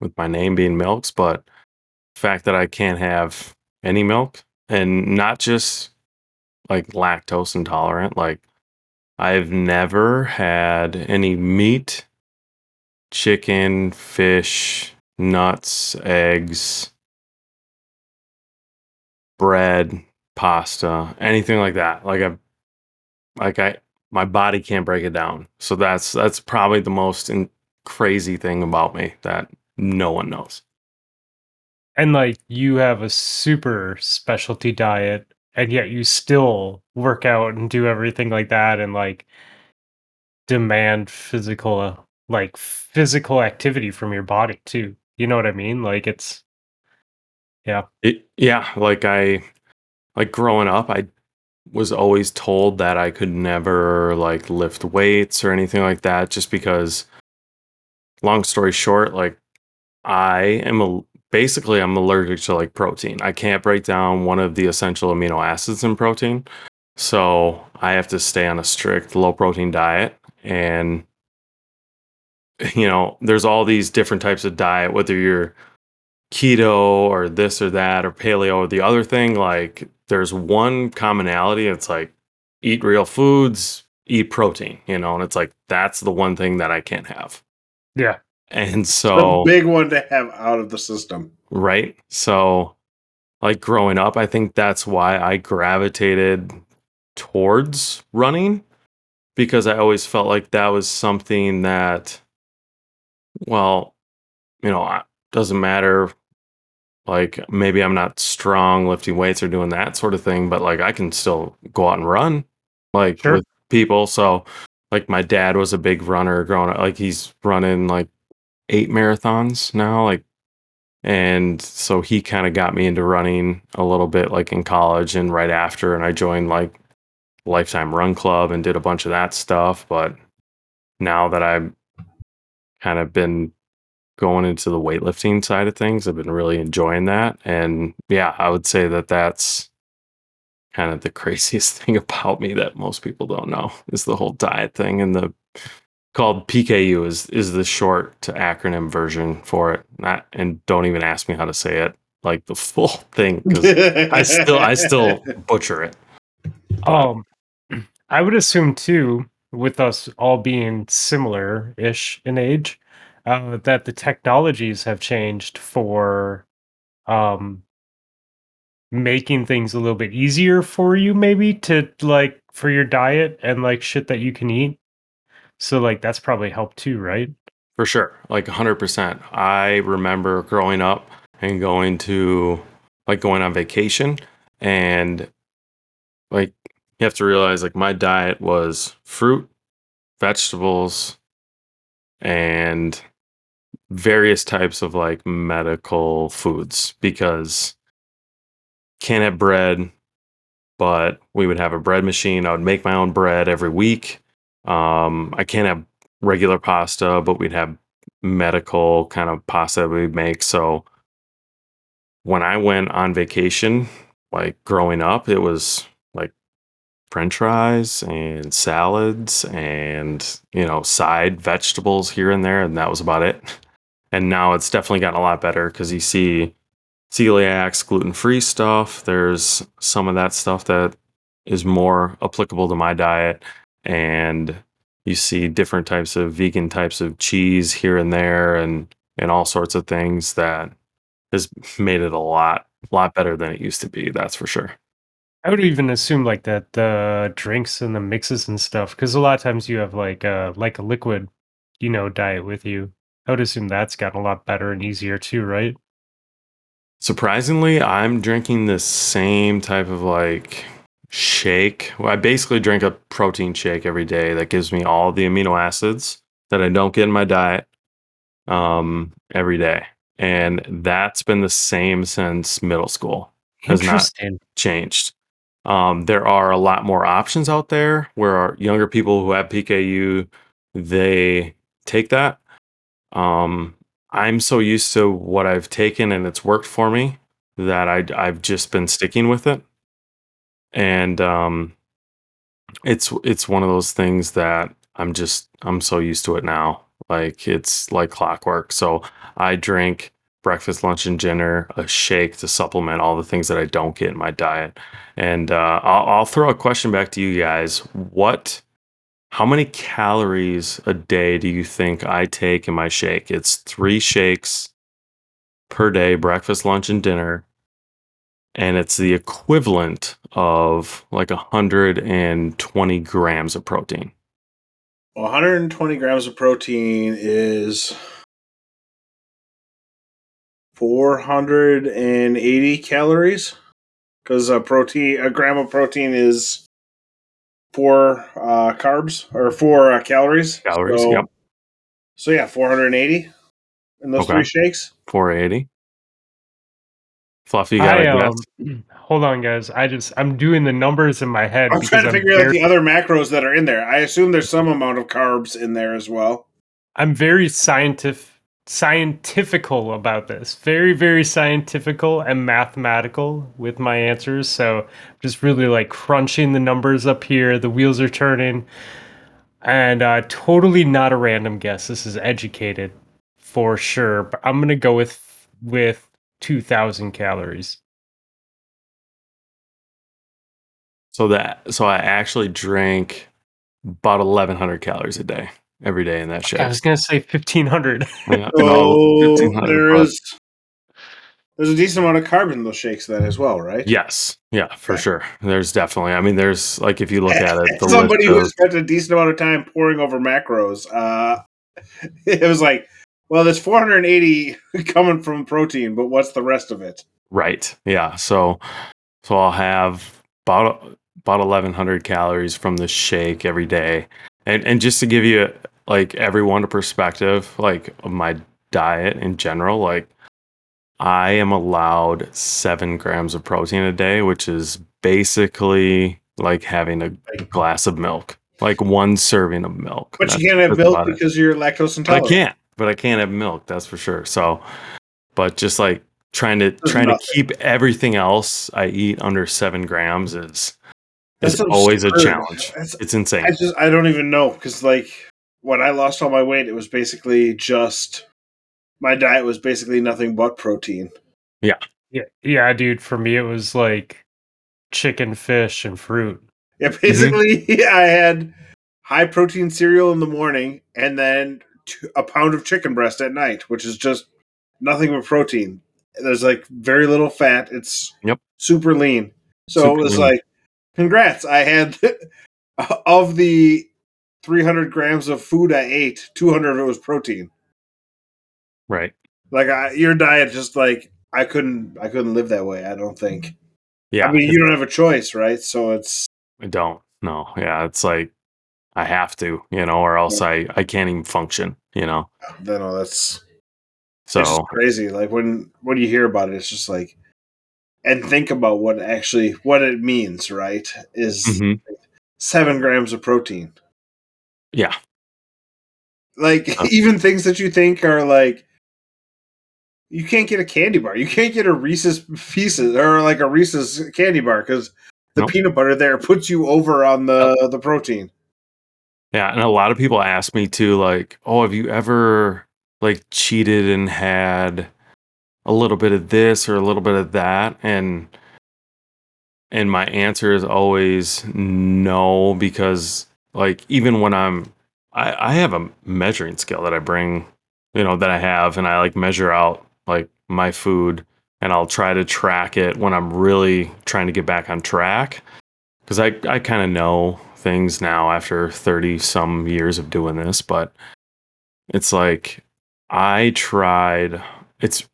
with my name being Milks, but the fact that I can't have any milk and not just like lactose intolerant, like I've never had any meat, chicken, fish, nuts, eggs, bread, pasta, anything like that. Like I like I my body can't break it down. So that's that's probably the most in, crazy thing about me that no one knows. And like you have a super specialty diet, and yet you still work out and do everything like that, and like demand physical, like physical activity from your body too. You know what I mean? Like it's It, yeah, like I like growing up, I was always told that I could never like lift weights or anything like that just because long story short, like I am a basically I'm allergic to like protein. I can't break down one of the essential amino acids in protein. So I have to stay on a strict low protein diet and you know, there's all these different types of diet whether you're keto or this or that or paleo or the other thing like there's one commonality it's like eat real foods eat protein you know and it's like that's the one thing that i can't have yeah. And so big one to have out of the system. right so like growing up i think that's why i gravitated towards running because i always felt like that was something that well you know doesn't matter like maybe i'm not strong lifting weights or doing that sort of thing but like i can still go out and run like Sure. with people so like my dad was a big runner growing up like he's running like eight marathons now, like and so he kind of got me into running a little bit like in college and right after and I joined like Lifetime Run Club and did a bunch of that stuff, but now that I've kind of been going into the weightlifting side of things, I've been really enjoying that and yeah, I would say that that's kind of the craziest thing about me that most people don't know is the whole diet thing and the called PKU is is the short to acronym version for it. Not and don't even ask me how to say it like the full thing because I still I still butcher it. Um, I would assume too, with us all being similar-ish in age, uh, that the technologies have changed for um making things a little bit easier for you, maybe to like for your diet and like shit that you can eat. So like that's probably helped too, right? For sure. Like 100%. I remember growing up and going to like going on vacation and like you have to realize like my diet was fruit, vegetables and various types of like medical foods because can't have bread but we would have a bread machine. I would make my own bread every week. Um, I can't have regular pasta, but we'd have medical kind of pasta we'd make. So when I went on vacation, like growing up, it was like french fries and salads and, you know, side vegetables here and there. And that was about it. And now it's definitely gotten a lot better because you see celiacs, gluten free stuff. There's some of that stuff that is more applicable to my diet and you see different types of vegan types of cheese here and there and and all sorts of things that has made it a lot lot better than it used to be that's for sure I would even assume like that the drinks and the mixes and stuff, because a lot of times you have like a like a liquid, you know, diet with you. I would assume that's gotten a lot better and easier too, right? surprisingly i'm drinking the same type of like shake. Well, i basically drink a protein shake every day that gives me all the amino acids that i don't get in my diet um every day. And that's been the same since middle school. Has not changed. Um, there are a lot more options out there where our younger people who have PKU they take that. Um, I'm so used to what I've taken and it's worked for me that I I've just been sticking with it, and um, it's it's one of those things that I'm just I'm so used to it now. Like it's like clockwork. So I drink breakfast, lunch, and dinner, a shake to supplement all the things that I don't get in my diet. And uh, I'll, I'll throw a question back to you guys. What, how many calories a day do you think I take in my shake? It's three shakes per day, breakfast, lunch, and dinner. And it's the equivalent of like 120 grams of protein. 120 grams of protein is 480 calories because a protein a gram of protein is four uh, carbs or four uh, calories. Calories, So, yep. So yeah, 480 in those Okay. three shakes. 480. Fluffy, you got I, a um, hold on, guys. I just I'm doing the numbers in my head. I'm trying to I'm figure out very, the other macros that are in there. I assume there's some amount of carbs in there as well. I'm very scientific scientifical about this. Very, very scientifical and mathematical with my answers. So just really like crunching the numbers up here. The wheels are turning. And uh totally not a random guess. This is educated for sure. But I'm gonna go with with two thousand calories. So that so I actually drank about 1100 calories a day every day in that shake. I was gonna say fifteen hundred. Yeah, no, So 1500, there there's a decent amount of carbs in those shakes then as well, right? Yes, yeah, for Okay. sure. There's definitely. I mean, there's like if you look at it, the Somebody list who of, spent a decent amount of time poring over macros. Uh, it was like, well, there's 480 coming from protein, but what's the rest of it? right, yeah. So, so I'll have about about 1100 calories from the shake every day, and and just to give you like everyone a perspective, like of my diet in general, like I am allowed seven grams of protein a day, which is basically like having a glass of milk, like one serving of milk. But you can't have milk about it. because you're lactose intolerant. I can't, but I can't have milk. That's for sure. So, but just like trying to trying to keep everything else I eat under seven grams is That's is always a challenge. That's- It's insane. I just I don't even know because like when I lost all my weight, it was basically just my diet was basically nothing but protein. Yeah, yeah, yeah, dude. For me, it was like chicken, fish, and fruit. Yeah, mm-hmm. basically I had high protein cereal in the morning and then two, a pound of chicken breast at night, which is just nothing but protein. There's like very little fat. It's Yep. super lean. So Super it was lean. like, congrats! I had of the 300 grams of food I ate, 200 of it was protein. right. Like I, your diet, just like I couldn't, I couldn't live that way. I don't think. Yeah. I mean, you don't have a choice, right? So it's I don't. No. Yeah. It's like I have to, you know, or else I I can't even function, you know. I don't. That's So it's crazy. Like when when you hear about it, it's just like, and think about what actually what it means. Right? Is mhm. seven grams of protein. yeah. Like Uh. even things that you think are like. You can't get a candy bar. You can't get a Reese's Pieces or like a Reese's candy bar because the Nope. peanut butter there puts you over on the the protein. Yeah, and a lot of people ask me too, like, "Oh, have you ever like cheated and had a little bit of this or a little bit of that?" And and my answer is always no, because like even when I'm, I, I have a measuring scale that I bring, you know, that I have, and I like measure out like my food, and I'll try to track it when I'm really trying to get back on track because I, I kind of know things now after 30 some years of doing this, but it's like I tried, it's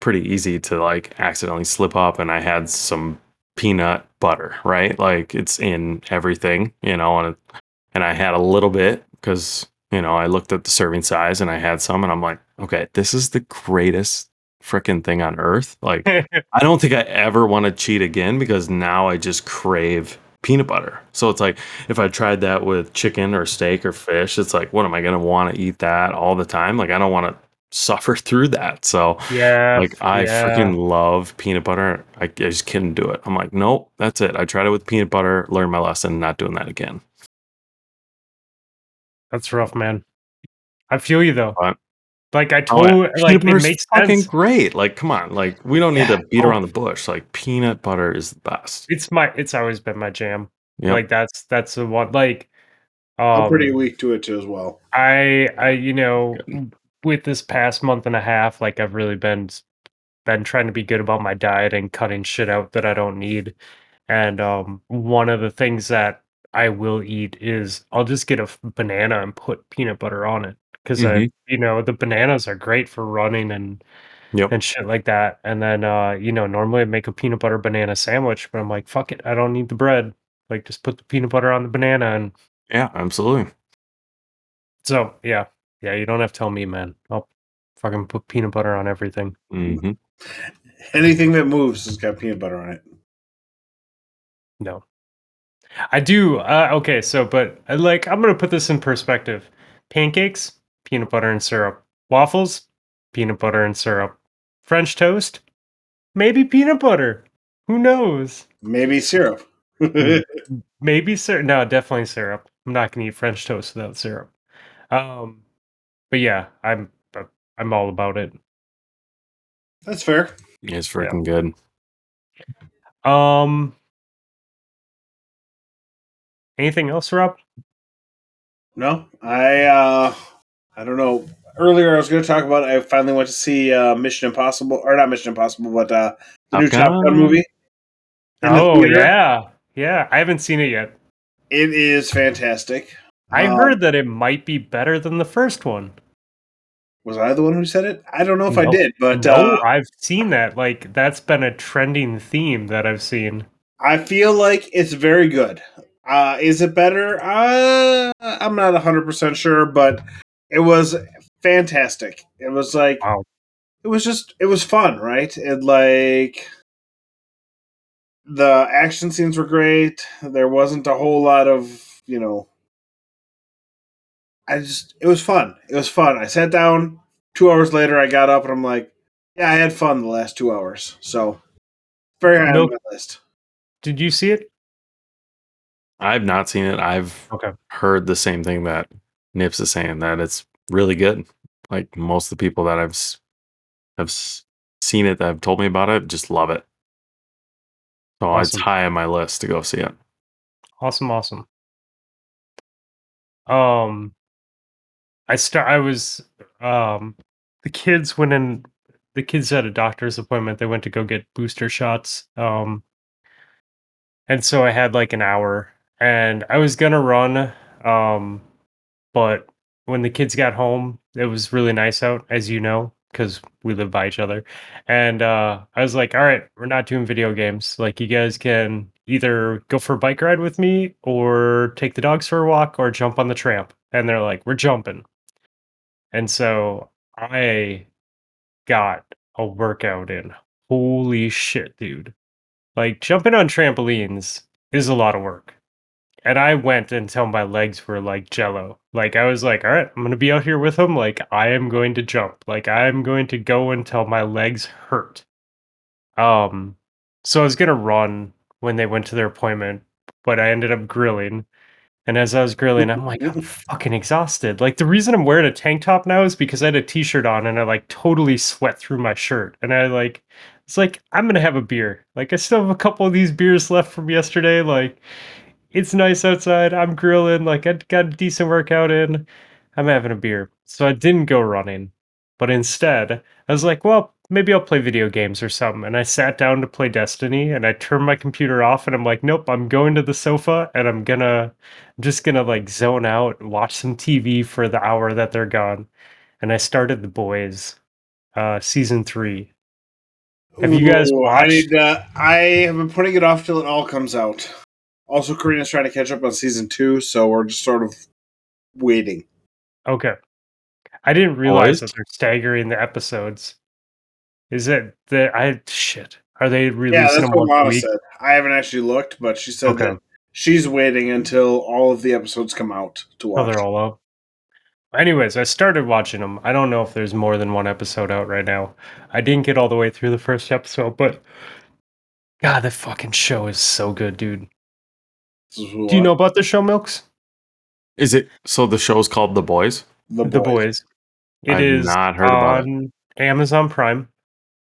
pretty easy to like accidentally slip up, and I had some peanut butter, right? Like it's in everything, you know, and, it, and I had a little bit because, you know, I looked at the serving size and I had some, and I'm like, okay, this is the greatest freaking thing on earth. Like, I don't think I ever want to cheat again because now I just crave peanut butter. So it's like if I tried that with chicken or steak or fish, it's like, what am I going to want to eat that all the time? Like, I don't want to suffer through that. So, yeah, like, I yeah. freaking love peanut butter. I, I just couldn't do it. I'm like, nope, that's it. I tried it with peanut butter, learned my lesson, not doing that again. That's rough, man. I feel you though. But- Like I Oh, told, yeah. like it butter's makes fucking sense. great. Like, come on. Like, we don't need Yeah. to beat Oh. around the bush. Like, peanut butter is the best. It's my, it's always been my jam. Yep. Like that's that's the one. Like, um, I'm pretty weak to it too as well. I, I, you know, with this past month and a half, like I've really been been trying to be good about my diet and cutting shit out that I don't need. And um, one of the things that I will eat is I'll just get a banana and put peanut butter on it because I, Mhm. you know, the bananas are great for running and Yep. and shit like that. And then, uh, you know, normally I make a peanut butter banana sandwich, but I'm like, fuck it, I don't need the bread. Like, just put the peanut butter on the banana, and Yeah, absolutely. so yeah, yeah, you don't have to tell me, man. I'll fucking put peanut butter on everything. hmm Anything that moves has got peanut butter on it. No. I do. Uh, okay, so but uh, like I'm gonna put this in perspective. Pancakes, peanut butter and syrup. Waffles, peanut butter and syrup. French toast, maybe peanut butter. Who knows? Maybe syrup. Maybe syrup. No, definitely syrup. I'm not gonna eat French toast without syrup. Um, but yeah, I'm uh, I'm all about it. That's fair. It's freaking good. Um, anything else, Rob? No, I uh I don't know. Earlier I was going to talk about I finally went to see uh Mission Impossible or not Mission Impossible, but uh the new Top Gun? Movie. Oh yeah, yeah. I haven't seen it yet. It is fantastic. I Um, heard that it might be better than the first one. Was I the one who said it? I don't know if I did, but no, uh, I've seen that. Like that's been a trending theme that I've seen. I feel like it's very good. Uh, is it better? Uh, I'm not 100% sure, but it was fantastic. It was like Wow. it was just it was fun, right? It like the action scenes were great. There wasn't a whole lot of, you know, I just it was fun. It was fun. I sat down. Two hours later, I got up and I'm like, yeah, I had fun the last two hours. So very high Milk- on my list. Did you see it? I've not seen it. I've Okay. heard the same thing that Nips is saying that it's really good. Like most of the people that I've have seen it that have told me about it just love it. So it's high on my list to go see it. Awesome, awesome. Um, I start. I was um, the kids went in. The kids had a doctor's appointment. They went to go get booster shots. Um, and so I had like an hour, and I was gonna run. Um, but when the kids got home, it was really nice out, as you know, because we live by each other. And uh, I was like, all right, we're not doing video games. Like, you guys can either go for a bike ride with me or take the dogs for a walk or jump on the tramp. And they're like, we're jumping. And so I got a workout in. Holy shit, dude. Like, jumping on trampolines is a lot of work. And I went until my legs were like jello. Like I was like, all right, I'm gonna be out here with them. Like I am going to jump. Like I'm going to go until my legs hurt. Um, so I was gonna run when they went to their appointment, but I ended up grilling. And as I was grilling, I'm like, I'm fucking exhausted. Like the reason I'm wearing a tank top now is because I had a t-shirt on and I like totally sweat through my shirt. And I like it's like I'm gonna have a beer. Like I still have a couple of these beers left from yesterday. Like it's nice outside. I'm grilling. Like I got a decent workout in. I'm having a beer. So I didn't go running, but instead I was like, well, maybe I'll play video games or something. And I sat down to play Destiny and I turned my computer off and I'm like, nope, I'm going to the sofa and I'm gonna, I'm just gonna like zone out, watch some TV for the hour that they're gone. And I started The Boys, uh, season three. Have you guys Ooh, I watched- need. Uh, I have been putting it off till it all comes out. Also, Karina's trying to catch up on season two, so we're just sort of waiting. Okay. I didn't realize Boys? that they're staggering the episodes. Is it that I shit? Are they Yeah, that's them what once Lana week? said. I haven't actually looked, but she said Okay. that she's waiting until all of the episodes come out to watch. Oh, they're all out. Anyways, I started watching them. I don't know if there's more than one episode out right now. I didn't get all the way through the first episode, but God, the fucking show is so good, dude. This is Do you know about the show, Milks? Is it so the show's called The Boys? the boys? The Boys. It I've is not heard about it. Amazon Prime.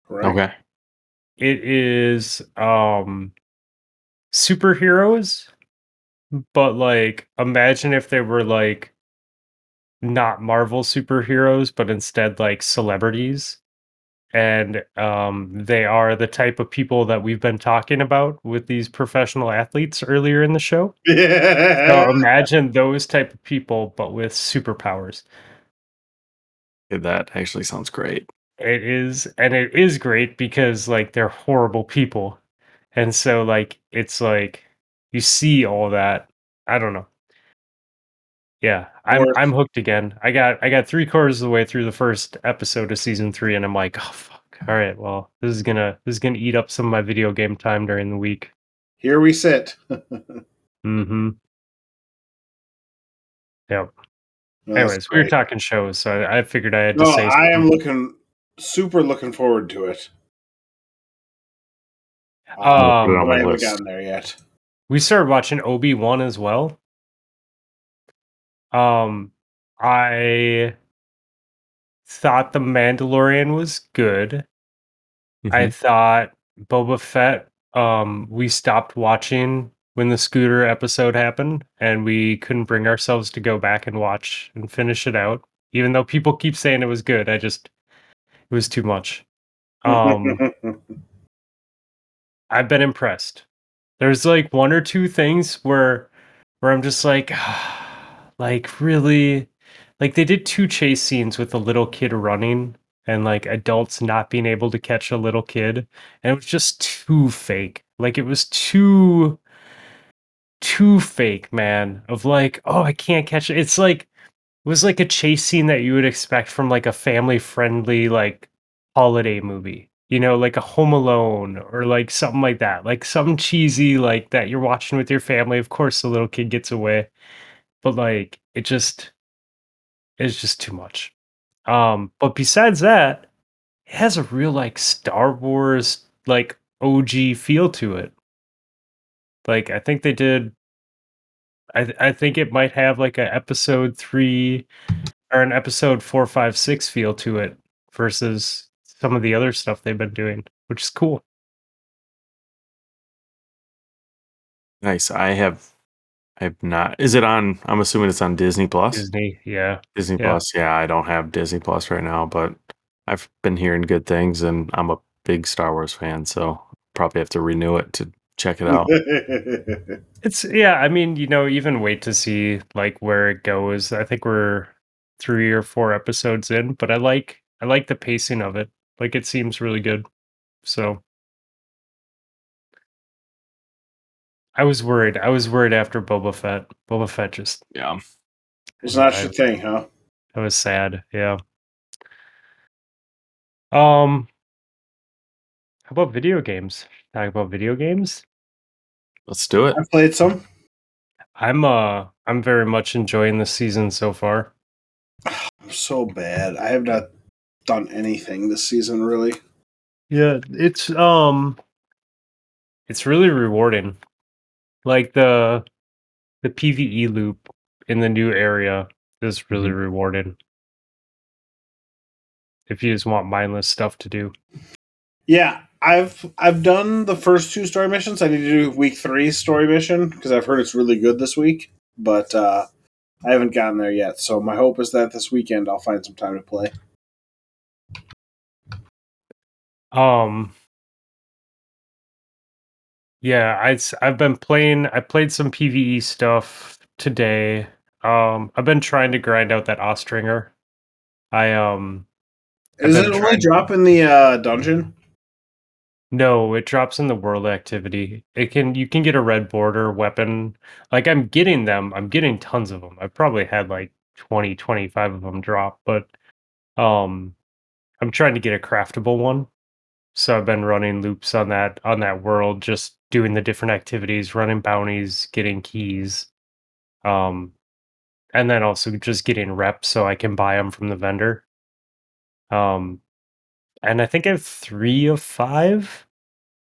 Correct. Okay. it is um superheroes but like imagine if they were like not marvel superheroes but instead like celebrities and um they are the type of people that we've been talking about with these professional athletes earlier in the show so imagine those type of people but with superpowers Yeah, That actually sounds great. It is, and it is great because like they're horrible people, and so like it's like you see all that. I don't know. Yeah, I'm Or- I'm hooked again. I got I got three quarters of the way through the first episode of season three, and I'm like, oh fuck. All right, well this is gonna this is gonna eat up some of my video game time during the week. Here we sit. Mm-hmm. Yep. That's Anyways, we were great. talking shows, so I, I figured I had to No, say. I am something. looking super looking forward to it. Um, I'll put it on but my haven't list. gotten there yet. we started watching Obi Wan as well. Um, I thought the Mandalorian was good. I Mhm. thought Boba Fett. Um, we stopped watching when the scooter episode happened, and we couldn't bring ourselves to go back and watch and finish it out. Even though people keep saying it was good, I just it was too much. Um, I've been impressed. There's like one or two things where where I'm just like like really like they did two chase scenes with a little kid running and like adults not being able to catch a little kid and it was just too fake. Like it was too too fake, man. Of like, oh, I can't catch it. It's like it was like a chase scene that you would expect from like a family friendly like holiday movie. You know, like a Home Alone or like something like that. Like something cheesy like that you're watching with your family. Of course the little kid gets away. But like it just it's just too much. Um, but besides that, it has a real like Star Wars like OG feel to it. Like I think they did I th- I think it might have like a episode 3 or an episode four, five, six feel to it versus some of the other stuff they've been doing, which is cool. Nice. I have I have not. Is it on I'm assuming it's on Disney Plus? Disney, yeah. Disney yeah. Plus. Yeah, I don't have Disney Plus right now, but I've been hearing good things and I'm a big Star Wars fan, so probably have to renew it to check it out. It's yeah, I mean, you know, even wait to see like where it goes. I think we're 3 or 4 episodes in, but I like I like the pacing of it. Like it seems really good. So I was worried. I was worried after Boba Fett. Boba Fett just yeah. it's not your thing, huh? that was sad. Yeah. Um how about video games? Talk about video games? Let's do it. I played some. I'm uh I'm very much enjoying the season so far. I'm so bad. I have not done anything this season really. Yeah, it's um it's really rewarding. Like the the PvE loop in the new area is really Mhm. rewarding. If you just want mindless stuff to do. Yeah, I've I've done the first two story missions. I need to do week three story mission because I've heard it's really good this week, but uh, I haven't gotten there yet. So my hope is that this weekend I'll find some time to play. Um Yeah, I've been playing I played some PvE stuff today. Um I've been trying to grind out that Austringer. I um Is it only trying- drop in the uh, dungeon? No, it drops in the world activity. It can you can get a red border weapon. Like I'm getting them. I'm getting tons of them. I've probably had like 20, 25 of them drop, but um I'm trying to get a craftable one. So I've been running loops on that on that world just doing the different activities, running bounties, getting keys. Um and then also just getting reps so I can buy them from the vendor. Um and I think I have three of five.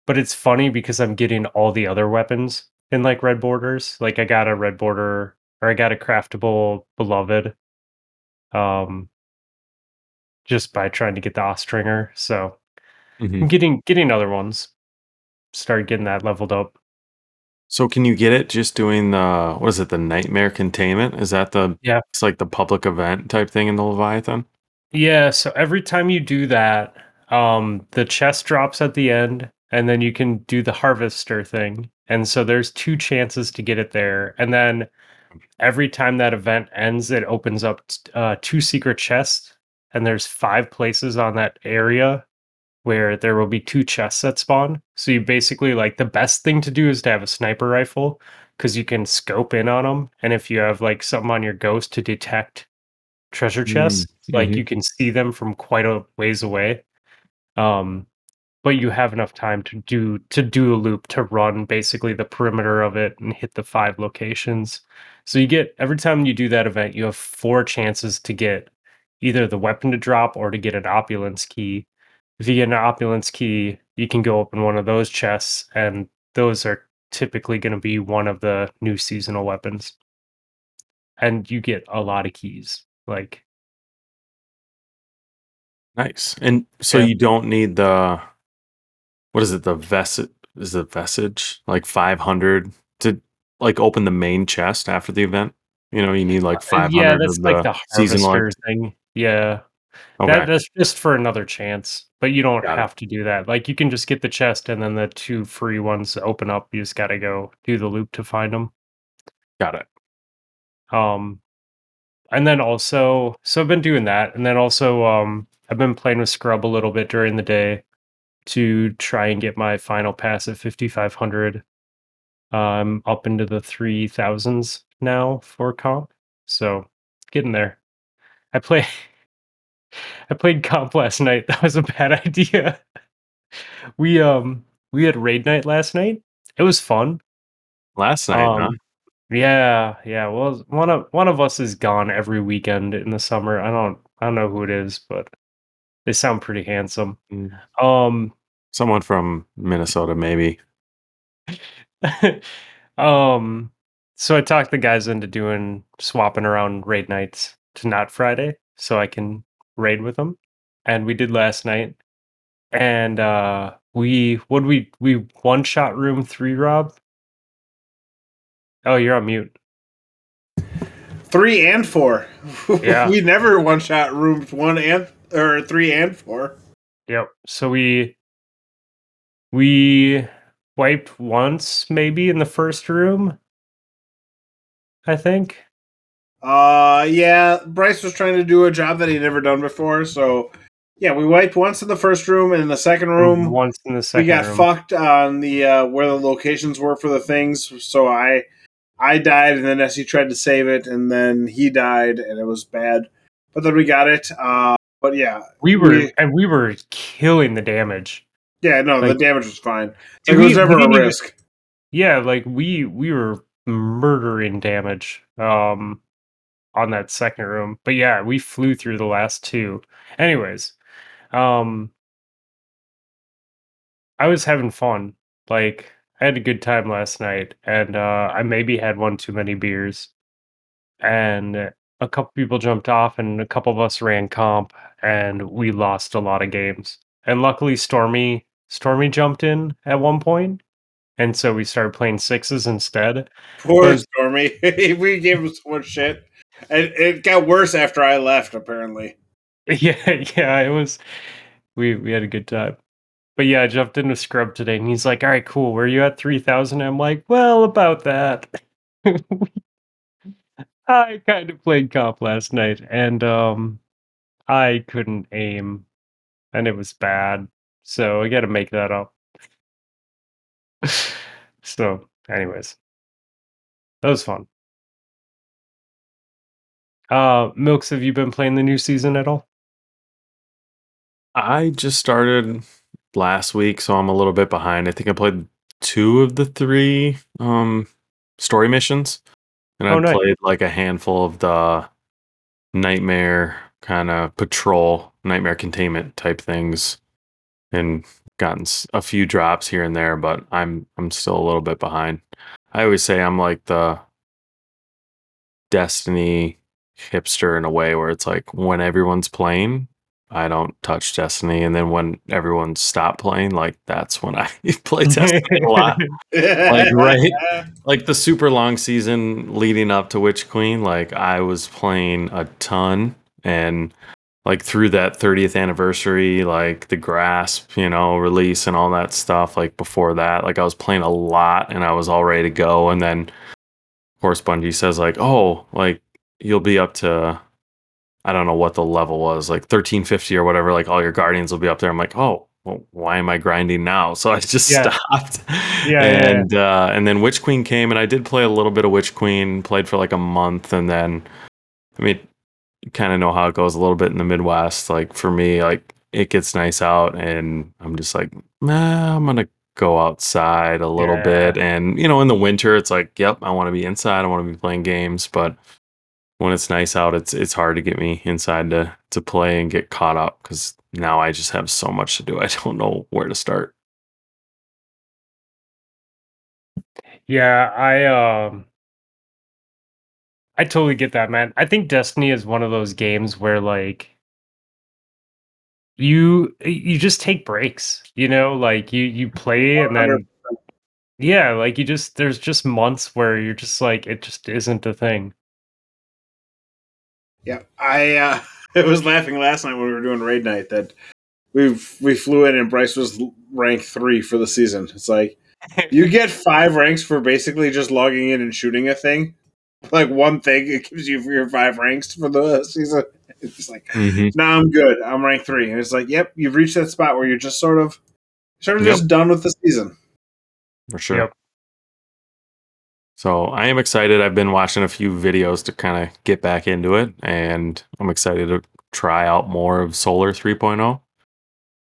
But it's funny because I'm getting all the other weapons in like red borders. Like I got a red border or I got a craftable beloved. Um just by trying to get the Austringer. So Mhm. I'm getting getting other ones. Start getting that leveled up. So can you get it just doing the what is it, the Nightmare Containment? Is that the Yeah. it's like the public event type thing in the Leviathan? Yeah, so every time you do that, um, the chest drops at the end, and then you can do the harvester thing. And so there's two chances to get it there. And then every time that event ends, it opens up uh, two secret chests, and there's five places on that area where there will be two chests that spawn. So you basically like the best thing to do is to have a sniper rifle because you can scope in on them, and if you have like something on your ghost to detect treasure Mm, chests, like mhm. you can see them from quite a ways away. Um, but you have enough time to do to do a loop to run basically the perimeter of it and hit the five locations. So you get every time you do that event, you have four chances to get either the weapon to drop or to get an opulence key. If you get an opulence key, you can go open one of those chests, and those are typically going to be one of the new seasonal weapons. And you get a lot of keys. Like Nice. And so Yeah. you don't need the what is it, the vestige is it vestige? Like five hundred to like open the main chest after the event? You know, you need like five hundred Uh, yeah, that's like the, the seasonal thing. Yeah. Okay. That that's just for another chance, but you don't Got it. have to do that. Like you can just get the chest and then the two free ones open up. You just got to go do the loop to find them. Got it. Um and then also so I've been doing that and then also um I've been playing with Scrub a little bit during the day to try and get my final pass at 5500. I'm up into the 3000s now for comp. So, getting there. I play. I played comp last night. That was a bad idea. We um we had raid night last night. It was fun. Last night, huh? Um, yeah, yeah. Well, one of one of us is gone every weekend in the summer. I don't I don't know who it is, but they sound pretty handsome. Mm. Um, Someone from Minnesota, maybe. um. So I talked the guys into doing swapping around raid nights to not Friday, so I can raid with them, and we did last night. And uh we what we we one shot room three, Rob. Oh, you're on mute. Three and four. Yeah. we never one shot roomed one and or three and four. Yep. So we we wiped once maybe in the first room. I think. Uh yeah, Bryce was trying to do a job that he'd never done before, so yeah, we wiped once in the first room and in the second room once in the second, we got room. fucked on the uh where the locations were for the things, so I I died and then Essie tried to save it and then he died and it was bad. But then we got it. Uh but yeah. we were we- and we were killing the damage. Yeah, no, Like- the damage was fine. Dude, It was we- never a didn't even- risk. Yeah, like we we were murdering damage um on that second room. But yeah, we flew through the last two. Anyways, um I was having fun. Like I had a good time last night and uh I maybe had one too many beers. And a couple people jumped off and a couple of us ran comp and we lost a lot of games. And luckily Stormy Stormy jumped in at one point and so we started playing sixes instead. Poor But- Stormy. we gave him so much shit. And it got worse after I left, apparently. Yeah, yeah, it was. We we had a good time. But yeah, I jumped into Scrub today, and he's like, "All right, cool. Were you at three thousand? I'm like, "Well, about that." I kind of played comp last night, and um, I couldn't aim, and it was bad. So I got to make that up. so, anyways, that was fun. Uh, Milks, have you been playing the new season at all? I just started last week, so I'm a little bit behind. I think I played two of the three um story missions. And Oh, I nice. played like a handful of the nightmare kind of patrol, nightmare containment type things and gotten a few drops here and there, but I'm I'm still a little bit behind. I always say I'm like the Destiny hipster in a way where it's like when everyone's playing, I don't touch Destiny, and then when everyone's stopped playing, like that's when I play Destiny a lot. Like, right? Like the super long season leading up to Witch Queen, like I was playing a ton, and like through that 30th anniversary, like the Grasp, you know, release and all that stuff. Like before that, like I was playing a lot, and I was all ready to go, and then of course Bungie says like, oh, like you'll be up to I don't know what the level was, like 1350 or whatever, like all your guardians will be up there. I'm like, oh, well, why am I grinding now? So I just Yeah. stopped. Yeah, yeah, yeah. and uh and then Witch Queen came and I did play a little bit of Witch Queen, played for like a month and then I mean you kind of know how it goes a little bit in the Midwest. Like for me, like it gets nice out and I'm just like, nah, I'm gonna go outside a little Yeah. bit. And you know, in the winter it's like, yep, I want to be inside, I want to be playing games, but when it's nice out, it's it's hard to get me inside to to play and get caught up because now I just have so much to do. I don't know where to start. Yeah, I um I totally get that, man. I think Destiny is one of those games where like you you just take breaks, you know, like you you play and then yeah, like you just there's just months where you're just like it just isn't a thing. Yeah, I uh, I was laughing last night when we were doing raid night that we we flew in and Bryce was rank three for the season. It's like you get five ranks for basically just logging in and shooting a thing, like one thing. It gives you your five ranks for the season. It's just like now I'm good. I'm rank three, and it's like, yep, you've reached that spot where you're just sort of sort of Yep. just done with the season. For sure. Yep. So I am excited. I've been watching a few videos to kind of get back into it, and I'm excited to try out more of Solar 3.0.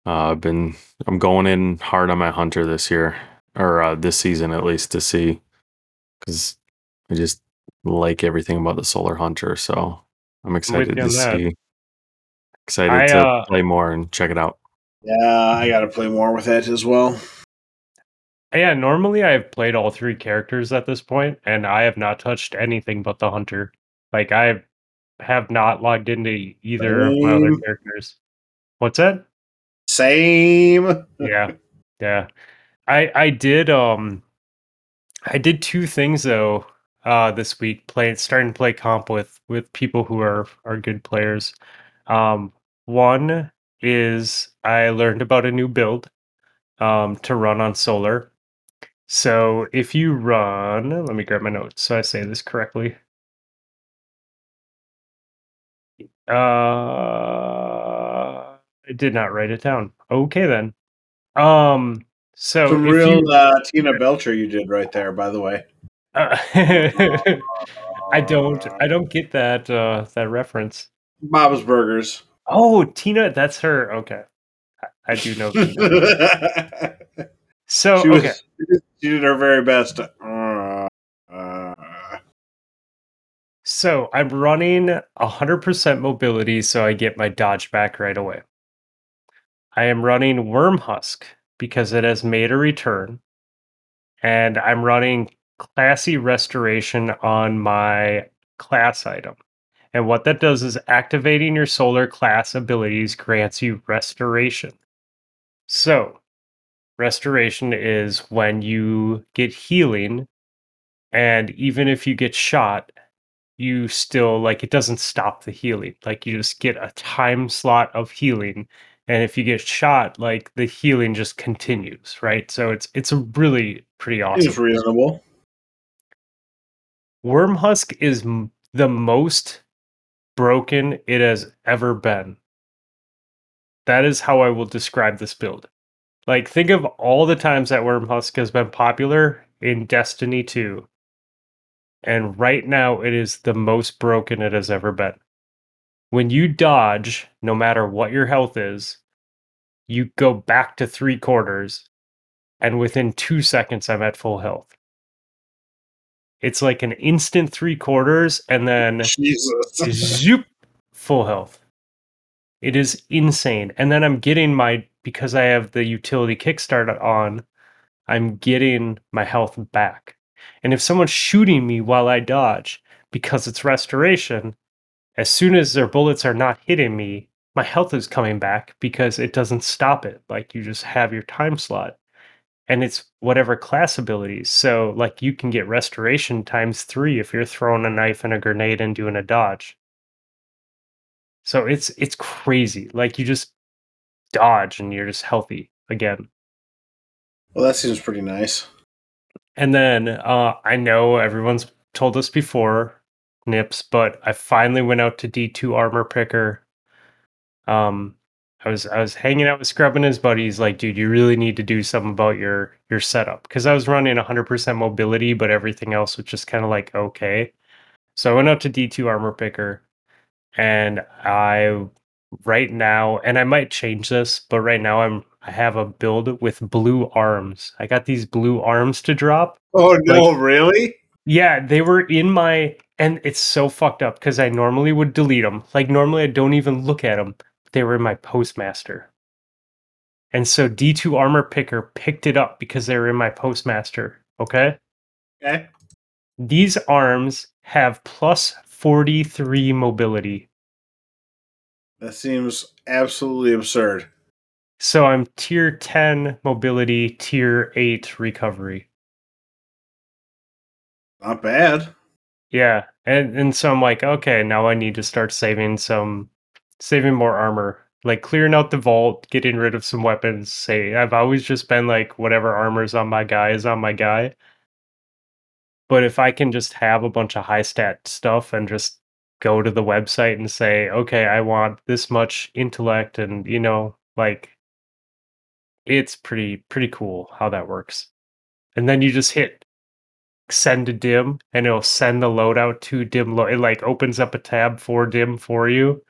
Uh, I've been I'm going in hard on my hunter this year or uh, this season at least to see because I just like everything about the Solar Hunter. So I'm excited to on that. see. Excited I, to uh, play more and check it out. Yeah, I got to play more with it as well. Yeah, normally I've played all three characters at this point, and I have not touched anything but the hunter. Like I have not logged into either of my other characters. What's that? Same. yeah yeah i i did um i did two things though uh this week playing starting to play comp with with people who are are good players um one is i learned about a new build um to run on solar so if you run let me grab my notes so i say this correctly uh i did not write it down okay then um so Some real you- uh, Tina Belcher you did right there, by the way. Uh, I don't I don't get that uh that reference. Bob's Burgers. Oh, Tina, that's her. Okay. I, I do know Tina. So she was okay. she did her very best. Uh, uh, So I'm running 100% mobility so I get my dodge back right away. I am running Wormhusk because it has made a return. And I'm running Classy Restoration on my class item. And what that does is activating your solar class abilities grants you restoration. So, restoration is when you get healing, and even if you get shot, you still like it doesn't stop the healing. Like you just get a time slot of healing. And if you get shot, like the healing just continues, right? So it's it's a really pretty awesome. It's reasonable. Wormhusk is m- the most broken it has ever been. That is how I will describe this build. Like, think of all the times that Wormhusk has been popular in Destiny 2. And right now, it is the most broken it has ever been. When you dodge, no matter what your health is, you go back to three quarters, and within two seconds, I'm at full health. It's like an instant three quarters, and then zoop full health it is insane and then i'm getting my because i have the utility kickstart on i'm getting my health back. And if someone's shooting me while i dodge because it's restoration as soon as their bullets are not hitting me my health is coming back because it doesn't stop it like you just have your time slot. And it's whatever class abilities so like you can get restoration times three if you're throwing a knife and a grenade and doing a dodge. So it's it's crazy. Like you just dodge and you're just healthy again. Well, that seems pretty nice. And then uh, I know everyone's told us before, Nips, but I finally went out to D2 Armor Picker. Um, I was I was hanging out with Scrub and his buddies. Like, dude, you really need to do something about your your setup because I was running 100% mobility, but everything else was just kind of like okay. So I went out to D2 Armor Picker, and I right now, and I might change this, but right now I'm I have a build with blue arms. I got these blue arms to drop. Oh no, really? Yeah, they were in my and it's so fucked up because I normally would delete them. Like normally I don't even look at them. They were in my postmaster. And so D2 Armor Picker picked it up because they were in my postmaster. Okay? Okay. These arms have plus 43 mobility. That seems absolutely absurd. So I'm tier 10 mobility, tier 8 recovery. Not bad. Yeah. And and so I'm like, okay, now I need to start saving some saving more armor. Like clearing out the vault, getting rid of some weapons. Say I've always just been like whatever armor's on my guy is on my guy. But if I can just have a bunch of high stat stuff and just go to the website and say, okay, I want this much intellect and you know, like it's pretty pretty cool how that works. And then you just hit send to dim and it'll send the loadout to dim it like opens up a tab for dim for you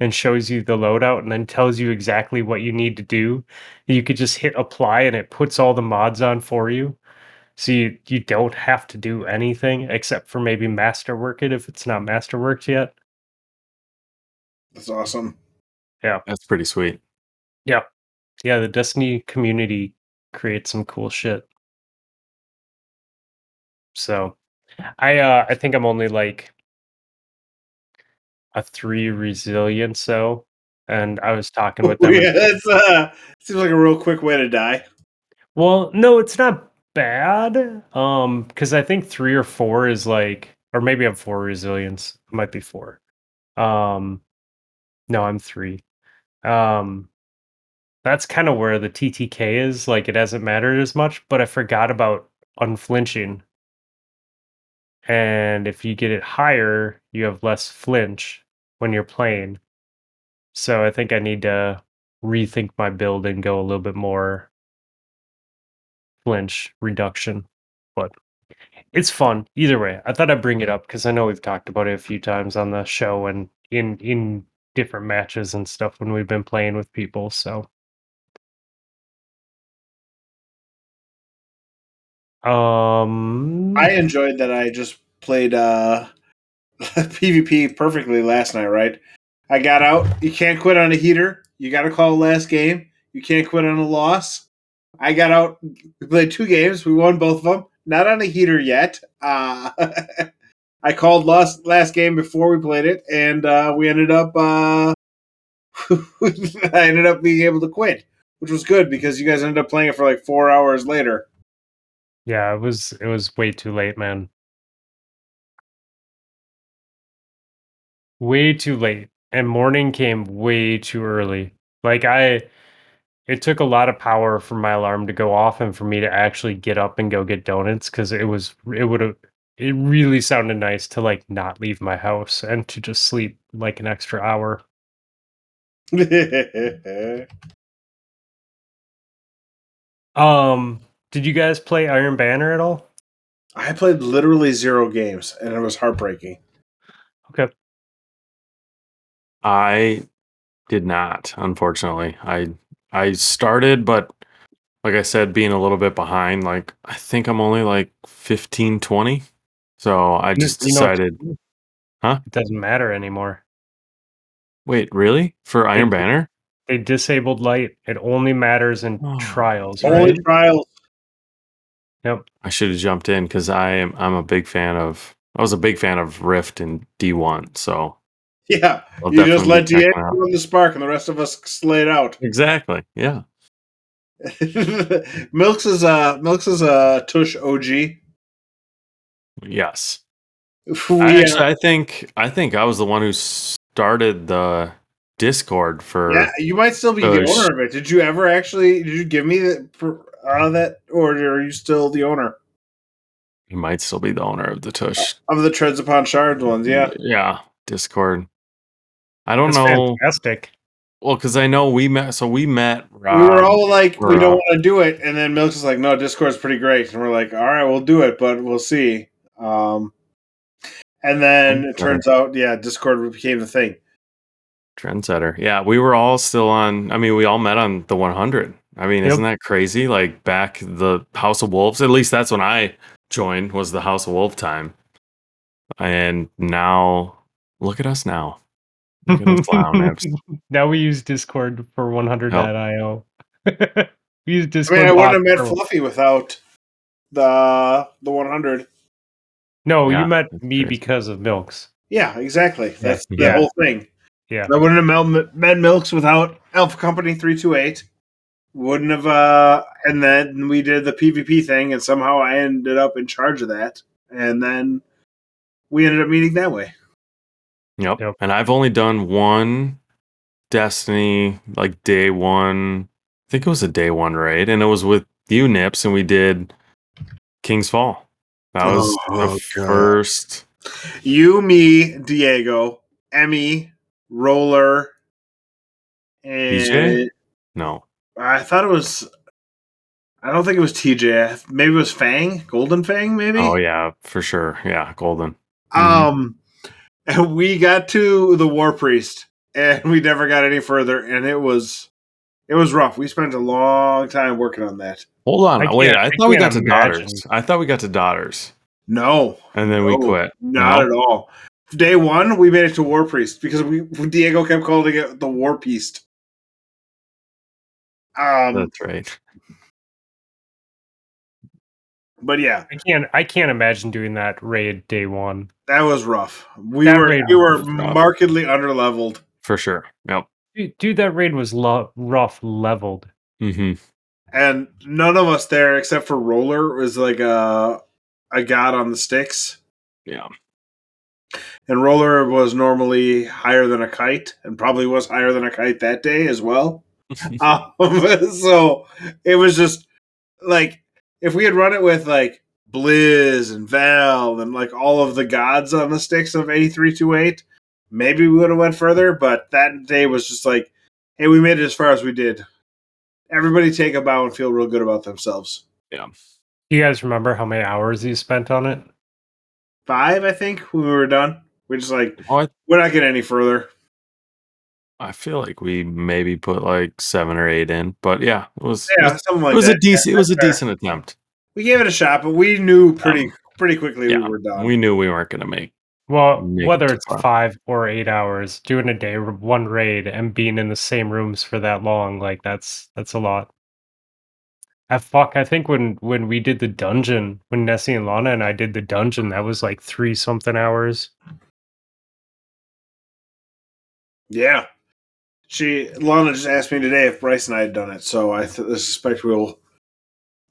and shows you the loadout and then tells you exactly what you need to do you could just hit apply and it puts all the mods on for you so you, you don't have to do anything except for maybe masterwork it if it's not masterworked yet That's awesome. Yeah. That's pretty sweet. Yeah. Yeah the destiny community creates some cool shit so i uh i think i'm only like a three resilience so and i was talking with them yeah, that's uh seems like a real quick way to die. Well, no, it's not bad. Um, because I think three or four is like, or maybe I'm four resilience. It might be four. Um, no, I'm three. Um, that's kind of where the TTK is. Like, it hasn't mattered as much, but I forgot about unflinching. And if you get it higher, you have less flinch when you're playing. So I think I need to rethink my build and go a little bit more flinch reduction. But it's fun either way. I thought I'd bring it up because I know we've talked about it a few times on the show and in in different matches and stuff when we've been playing with people. So um I enjoyed that I just played uh PvP perfectly last night, right? I got out. You can't quit on a heater. You got to call last game. You can't quit on a loss. I got out. We played two games. We won both of them. Not on a heater yet. Uh, I called last last game before we played it, and uh, we ended up. Uh, I ended up being able to quit, which was good because you guys ended up playing it for like four hours later. yeah, it was it was way too late, man. Way too late. And morning came way too early. Like I it took a lot of power for my alarm to go off and for me to actually get up and go get donuts because it was it would have it really sounded nice to like not leave my house and to just sleep like an extra hour. Um, did you guys play Iron Banner at all? I played literally zero games, and it was heartbreaking. Okay. I did not, unfortunately. I I started, but like I said, being a little bit behind, like I think I'm only like 15, 20. So I just you know decided, Huh? It doesn't matter anymore. wait, really? For Iron did. Banner? They disabled light. It only matters in Oh. trials, Only trials. Yep. I should have jumped in because I am I'm a big fan of I was a big fan of Rift and D1. So Yeah, I'll you just let Diego run the spark, and the rest of us slayed out. Exactly. Yeah. Milks is a Milks is a Tush OG. Yes. We, I uh, I think I think I was the one who started the Discord for yeah, you might still be the owner of it. Did you ever actually? Did you give me the, for, uh, that, or are you still the owner You might still be the owner of the Tush. of the Treads Upon Shards ones? Yeah, Yeah. Discord. I don't That's know. fantastic. Well, because I know we met. So we met. Rob, we were all like, we we're, don't want to do it, and then Milks is like, no, Discord's pretty great, and we're like, all right, we'll do it, but we'll see. Um, and then it turns out, yeah, Discord became the thing. trendsetter. Yeah, we were all still on. I mean, we all met on the 100. I mean, Yep. isn't that crazy? Like back the House of Wolves. At least that's when I joined. Was the House of Wolf time. And now, look at us now. now we use Discord for 100.io. we use I mean, I wouldn't have met for- Fluffy without the the 100. No, Yeah, you met me crazy. because of Milks. Yeah, exactly. That's the Yeah. whole thing. Yeah. I wouldn't have met Milks without Alpha Company 328. Wouldn't have, uh, and then we did the PvP thing, and somehow I ended up in charge of that. And then we ended up meeting that way. Yep. Yep. And I've only done one Destiny, like day one. I think it was a day one raid, and it was with you, Nips, and we did King's Fall. That was Oh, the God. first. You, me, Diego, Emmy, Roller, and BJ? No. I thought it was. I don't think it was TJ. Maybe it was Fang, Golden Fang, maybe. Oh yeah, for sure. Yeah, golden. Um, and we got to the War Priest, and we never got any further, and it was it was rough. We spent a long time working on that. Hold on, I wait. can't- I I thought we got can't to daughters. I thought we got to daughters, No, and then we quit. not No? at all. Day one, we made it to War Priest because we Diego kept calling it the War Priest. Um, That's right. But yeah, I can't. I can't imagine doing that raid day one. that was rough. We That were we were was rough. markedly underleveled. For sure. Yep. Dude, dude that raid was lo- rough leveled. hmm and none of us there except for Roller was like a a god on the sticks, Yeah. and Roller was normally higher than a kite, and probably was higher than a kite that day as well. um, so it was just like if we had run it with like Blizz and Val and like all of the gods on the sticks of eighty three two eight, maybe we would have went further. But that day was just like, hey, we made it as far as we did. Everybody take a bow and feel real good about themselves. Do you guys remember how many hours you spent on it? Five, I think, when we were done. We're just like, I, we're not getting any further. I feel like we maybe put like seven or eight in, but yeah, it was. Yeah, it was, something like it was that. a decent. Yeah, it was a decent attempt. We gave it a shot, but we knew pretty Um, pretty quickly yeah, we were done. We knew we weren't going to make. Well, Make whether too it's far. five or eight hours, doing a day one raid and being in the same rooms for that long, like that's that's a lot. I fuck. I think when when we did the dungeon, when Nessie and Lana and I did the dungeon, that was like three something hours. Yeah. She Lana just asked me today if Bryce and I had done it, so I th- I suspect we'll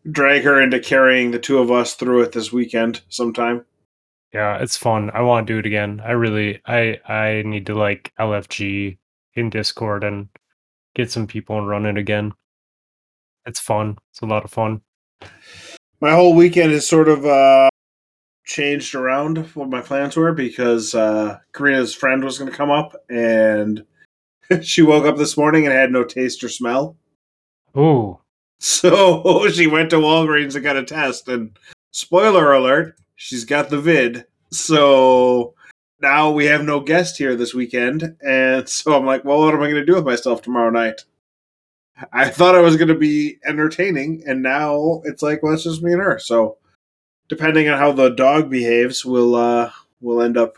drag her into carrying the two of us through it this weekend sometime. Yeah, it's fun. I want to do it again. I really, I I need to like LFG in Discord and get some people and run it again. It's fun. It's a lot of fun. My whole weekend is sort of uh changed around what my plans were because uh Karina's friend was going to come up and she woke up this morning and had no taste or smell. Ooh, So she went to Walgreens and got a test, and spoiler alert, she's got the vid. So now we have no guest here this weekend, and so I'm like, well, what am I going to do with myself tomorrow night? I thought I was going to be entertaining, and now it's like, well, it's just me and her. So depending on how the dog behaves, we'll uh, we'll end up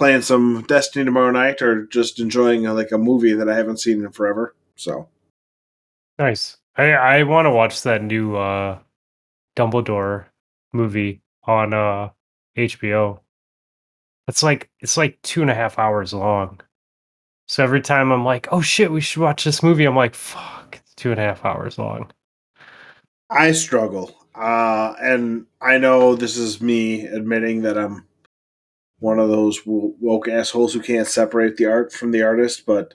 playing some Destiny tomorrow night, or just enjoying uh, like a movie that I haven't seen in forever. So. nice. I I want to watch that new uh Dumbledore movie on uh HBO. It's like it's like two and a half hours long. So every time I'm like, oh shit, we should watch this movie, I'm like, fuck, it's two and a half hours long. I struggle. Uh, and I know this is me admitting that I'm one of those woke assholes who can't separate the art from the artist, but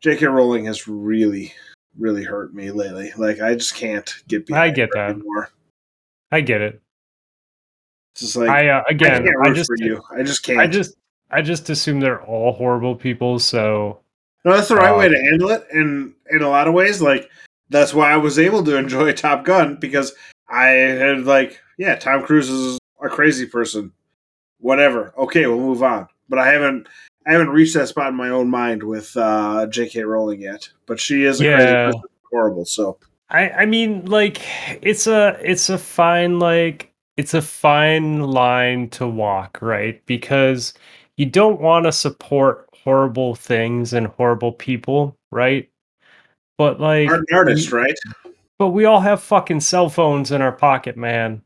J.K. Rowling has really, really hurt me lately. Like, I just can't get behind I get that. anymore. I get it. It's just like, I uh, I again, can't I just for you. I just can't. I just I just assume they're all horrible people. So No, that's the right Uh, way to handle it. And in a lot of ways, like that's why I was able to enjoy Top Gun because I had like, yeah, Tom Cruise is a crazy person. Whatever. Okay, we'll move on. But I haven't I haven't reached that spot in my own mind with uh J.K. Rowling yet. But she is a crazy Yeah. person, horrible. So I I mean like it's a it's a fine like it's a fine line to walk, right? Because you don't want to support horrible things and horrible people, right? But like art artist, right? but we all have fucking cell phones in our pocket, man.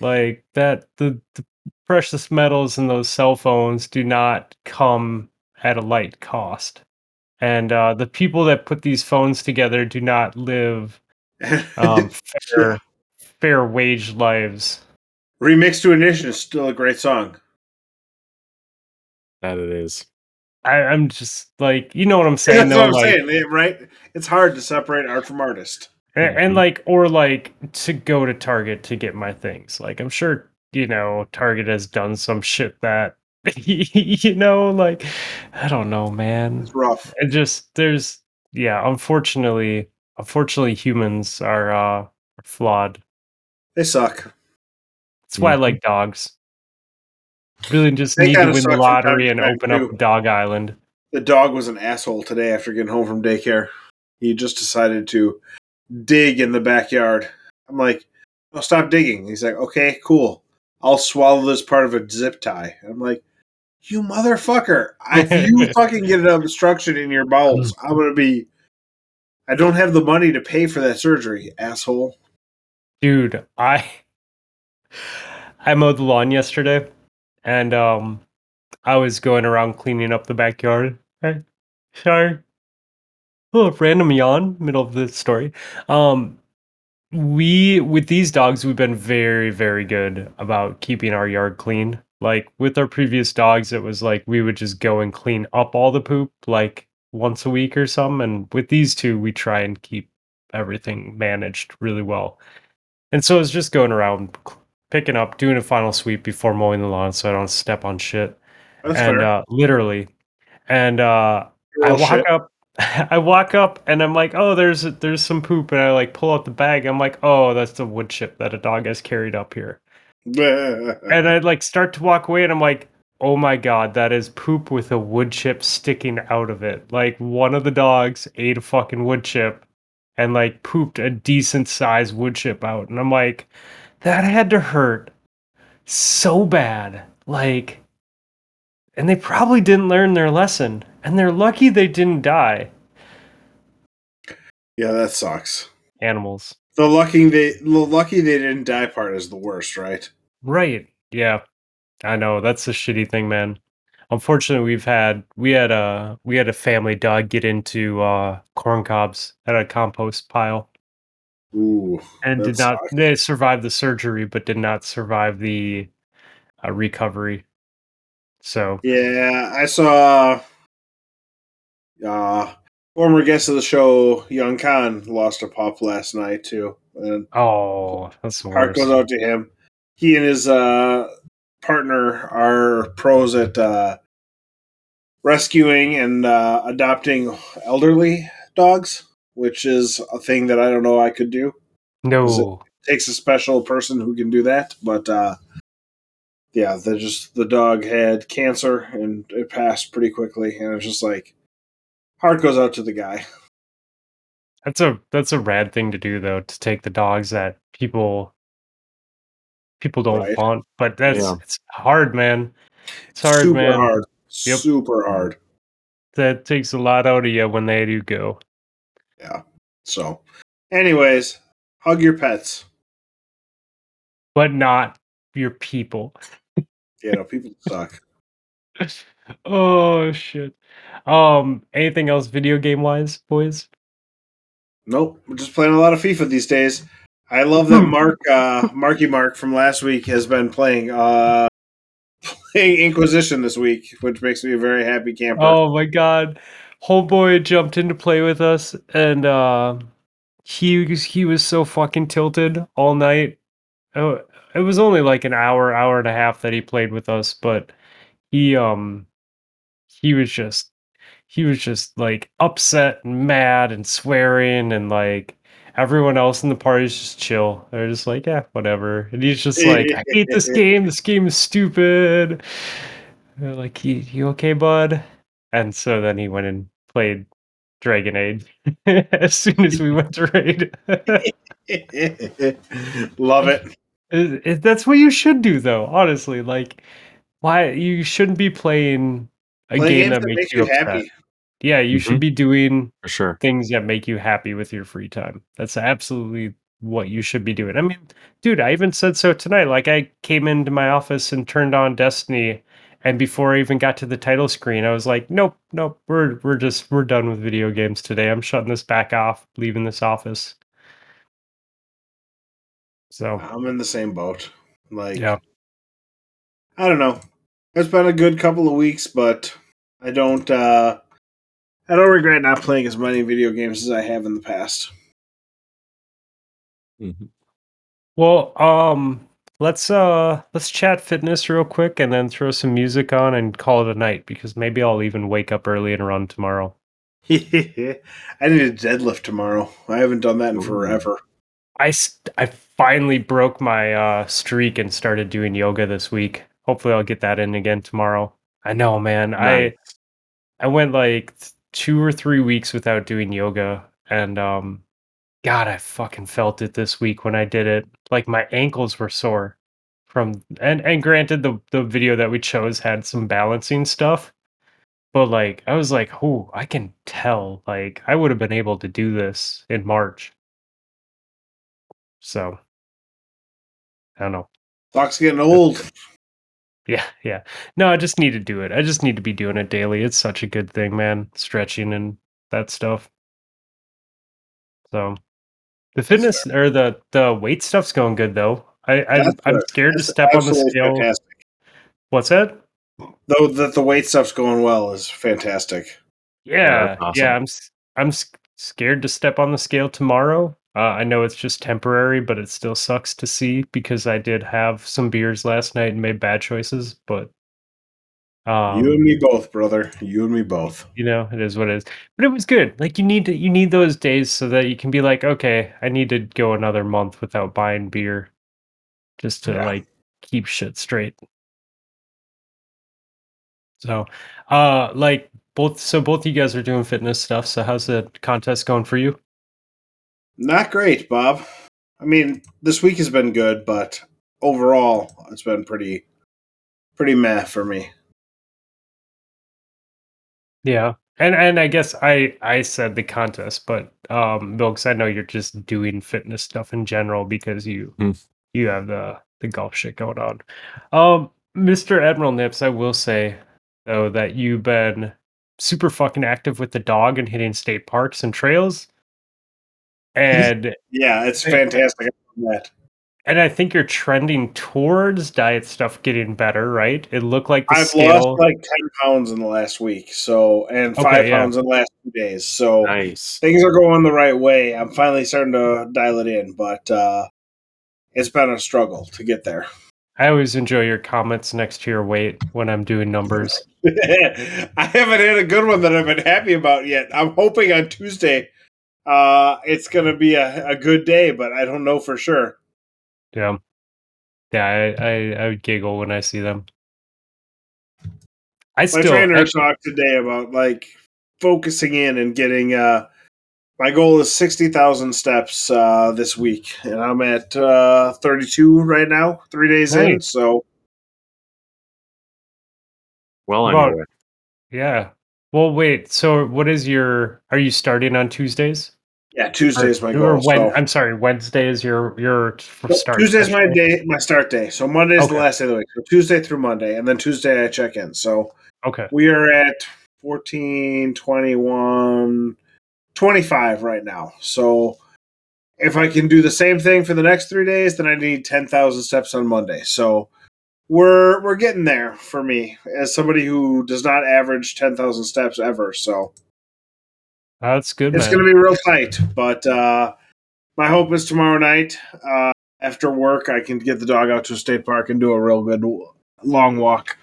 Like that the, the precious metals in those cell phones do not come at a light cost. And uh, the people that put these phones together do not live um, fair, fair wage lives. Remix to Ignition is still a great song. That it is. I, I'm just like, you know what I'm saying? That's though? what I'm like, saying, right? It's hard to separate art from artist. and, and Mhm. like or like to go to target to get my things like i'm sure you know target has done some shit that you know like i don't know man It's rough. it just there's yeah unfortunately unfortunately humans are uh are flawed. They suck. That's why I Mhm. like dogs. Really just They need to win the lottery and open too. up Dog Island. The dog was an asshole today after getting home from daycare. He just decided to dig in the backyard. I'm like, oh, stop digging. He's like, okay, cool. I'll swallow this part of a zip tie. I'm like, you motherfucker. If you fucking get an obstruction in your bowels, I'm going to be. I don't have the money to pay for that surgery, asshole. Dude, I I mowed the lawn yesterday and um I was going around cleaning up the backyard. Sorry. Oh, random yawn, middle of the story. Um we with these dogs we've been very very good about keeping our yard clean. Like with our previous dogs it was like we would just go and clean up all the poop like once a week or something and with these two we try and keep everything managed really well. And so I was just going around picking up, doing a final sweep before mowing the lawn so I don't step on shit. That's and fair. uh literally. And uh I walk shit. up I walk up and I'm like, "Oh, there's there's some poop." And I like pull out the bag. I'm like, "Oh, that's the wood chip that a dog has carried up here." And I like start to walk away and I'm like, "Oh my god, that is poop with a wood chip sticking out of it." Like one of the dogs ate a fucking wood chip and like pooped a decent sized wood chip out. And I'm like, "That had to hurt so bad." Like and they probably didn't learn their lesson. And they're lucky they didn't die. yeah, that sucks. Animals. The lucky they the lucky they didn't die part is the worst, right? Right. Yeah. I know. That's a shitty thing, man. Unfortunately, we've had we had a we had a family dog get into uh corn cobs at a compost pile Ooh, and did not sucks. they survived the surgery but did not survive the uh, recovery. So, yeah. I saw. Uh, former guest of the show, Young Khan, lost a pup last night too, and oh, that's the heart goes out to him. He and his uh, partner are pros at uh, rescuing and uh, adopting elderly dogs, which is a thing that I don't know I could do. No. it takes a special person who can do that. But uh, yeah, the just the dog had cancer and it passed pretty quickly, and it's just like heart goes out to the guy. That's a that's a rad thing to do though, to take the dogs that people people don't Right. want. But that's Yeah. it's hard, man. It's hard, Super man. hard. Yep. Super hard. That takes a lot out of you when they do go. Yeah. So, anyways, hug your pets. But not your people. yeah, know, people suck. oh shit. Um anything else video game wise, boys? Nope, we're just playing a lot of FIFA these days. I love that Mark, uh, Marky Mark from last week has been playing uh, playing Inquisition this week, which makes me a very happy camper. Oh my god. Homeboy jumped in to play with us and uh he was he was so fucking tilted all night. Oh, it was only like an hour, hour and a half that he played with us, but he um he was just he was just like upset and mad and swearing and like everyone else in the party is just chill. They're just like, yeah, whatever. And he's just like, I hate this game. This game is stupid. They're like, you, you okay, bud? And so then he went and played Dragon Age as soon as we went to raid. Love it. It- it- that's what you should do, though. Honestly, like, why you shouldn't be playing a Play game games that makes you upset. happy. Yeah, you should Mhm. be doing for sure. things that make you happy with your free time. That's absolutely what you should be doing. I mean, dude, I even said so tonight. Like, I came into my office and turned on Destiny, and before I even got to the title screen, I was like, "Nope, nope, we're we're just we're done with video games today. I'm shutting this back off, leaving this office." So, I'm in the same boat. Like, yeah, I don't know. It's been a good couple of weeks, but I don't. uh I don't regret not playing as many video games as I have in the past. Mhm. Well, um, let's uh let's chat fitness real quick and then throw some music on and call it a night because maybe I'll even wake up early and run tomorrow. I need a deadlift tomorrow. I haven't done that in forever. I, I finally broke my uh, streak and started doing yoga this week. Hopefully, I'll get that in again tomorrow. I know, man. Nice. I I went like two or three weeks without doing yoga, and um, God, I fucking felt it this week when I did it. Like my ankles were sore from, and and granted, the the video that we chose had some balancing stuff, but like I was like, oh, I can tell. Like I would have been able to do this in March. So I don't know. Clock's getting old. Yeah, yeah. No, I just need to do it. I just need to be doing it daily. It's such a good thing, man. Stretching and that stuff. So the fitness or the the weight stuff's going good though. I, I That's I'm scared to step on the scale. Fantastic. What's that? Though that the weight stuff's going well is fantastic. Yeah, that's awesome. yeah. I'm s- I'm scared to step on the scale tomorrow. Uh, I know it's just temporary, but it still sucks to see because I did have some beers last night and made bad choices. But um, you and me both, brother. You and me both. you know it is what it is but it was good like you need to you need those days so that you can be like okay i need to go another month without buying beer just to Yeah. like keep shit straight so uh like both so both you guys are doing fitness stuff so how's the contest going for you Not great, Bob. I mean, this week has been good, but overall, it's been pretty, pretty meh for me. yeah and and i guess i i said the contest but um milks i know you're just doing fitness stuff in general because you Hmm. you have the the golf shit going on um mr admiral nips i will say though that you've been super fucking active with the dog and hitting state parks and trails and Yeah, it's fantastic. That. and i think you're trending towards diet stuff getting better right it looked like the I've scale lost like ten pounds in the last week, so and Okay, five yeah. pounds in the last two days. So Nice. things are going the right way. I'm finally starting to dial it in, but uh, it's been a struggle to get there. i always enjoy your comments next to your weight when i'm doing numbers I haven't had a good one that I've been happy about yet. I'm hoping on Tuesday uh, it's going to be a, a good day, but I don't know for sure. Yeah. Yeah, I, I, I would giggle when I see them. I My still trainer actually, talked today about like focusing in and getting. Uh, my goal is sixty thousand steps uh, this week, and I'm at uh, thirty-two right now, three days in. So Well, on Well, yeah. Well, wait. So, what is your? Are you starting on Tuesdays? Yeah, Tuesday's my Or goal. when? so. I'm sorry. Wednesday is your your start. Tuesday's my day, my start day. So Monday is Okay. the last day of the week. So Tuesday through Monday, and then Tuesday I check in. So Okay. we are at 14, 21, 25 right now. So if I can do the same thing for the next three days, then I need 10,000 steps on Monday. So we're we're getting there for me as somebody who does not average 10,000 steps ever. So That's good, it's going to be real tight, but uh, my hope is tomorrow night uh, after work I can get the dog out to a state park and do a real good long walk.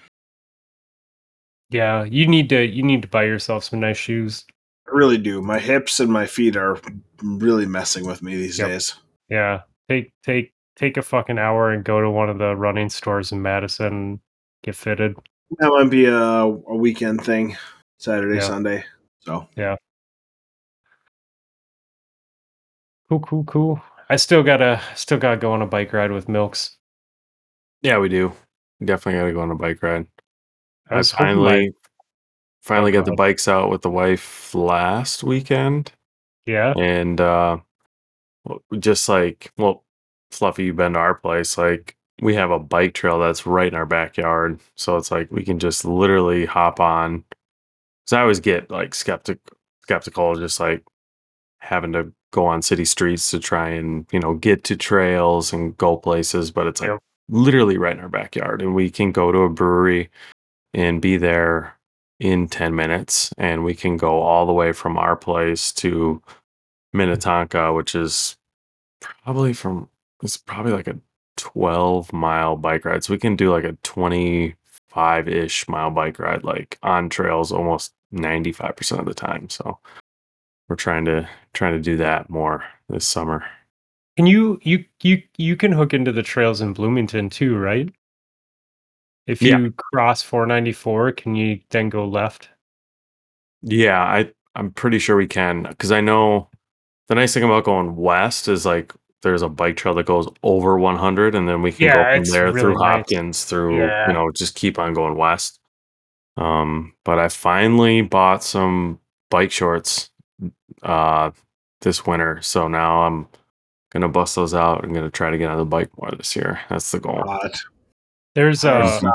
yeah, you need to you need to buy yourself some nice shoes. I really do. My hips and my feet are really messing with me these Yep. days. Yeah, take take take a fucking hour and go to one of the running stores in Madison. and Get fitted. That might be a, a weekend thing, Saturday, Yeah. Sunday. So Cool, cool, cool. I still gotta still gotta go on a bike ride with Milks. Yeah, we do. Definitely got to go on a bike ride. I I finally, finally got go the bikes out with the wife last weekend, yeah. and uh, just like well, Fluffy, you've been to our place. Like we have a bike trail that's right in our backyard, so it's like we can just literally hop on. Because I always get like skeptic, skeptical, just like having to go on city streets to try and you know get to trails and go places, but it's like literally right in our backyard, and we can go to a brewery and be there in 10 minutes and we can go all the way from our place to Minnetonka which is probably from it's probably like a 12 mile bike ride so we can do like a 25 ish mile bike ride like on trails almost 95% of the time. So we're trying to trying to do that more this summer. Can you you you you can hook into the trails in Bloomington too, right? If Yeah. you cross 494, can you then go left? Yeah, I I'm pretty sure we can because I know the nice thing about going west is like there's a bike trail that goes over 100 and then we can Yeah, go from there really through nice. Hopkins through Yeah. you know just keep on going west. Um, but I finally bought some bike shorts uh this winter, so now I'm gonna bust those out. I'm gonna try to get on the bike more this year. That's the goal. Hot. There's Hard uh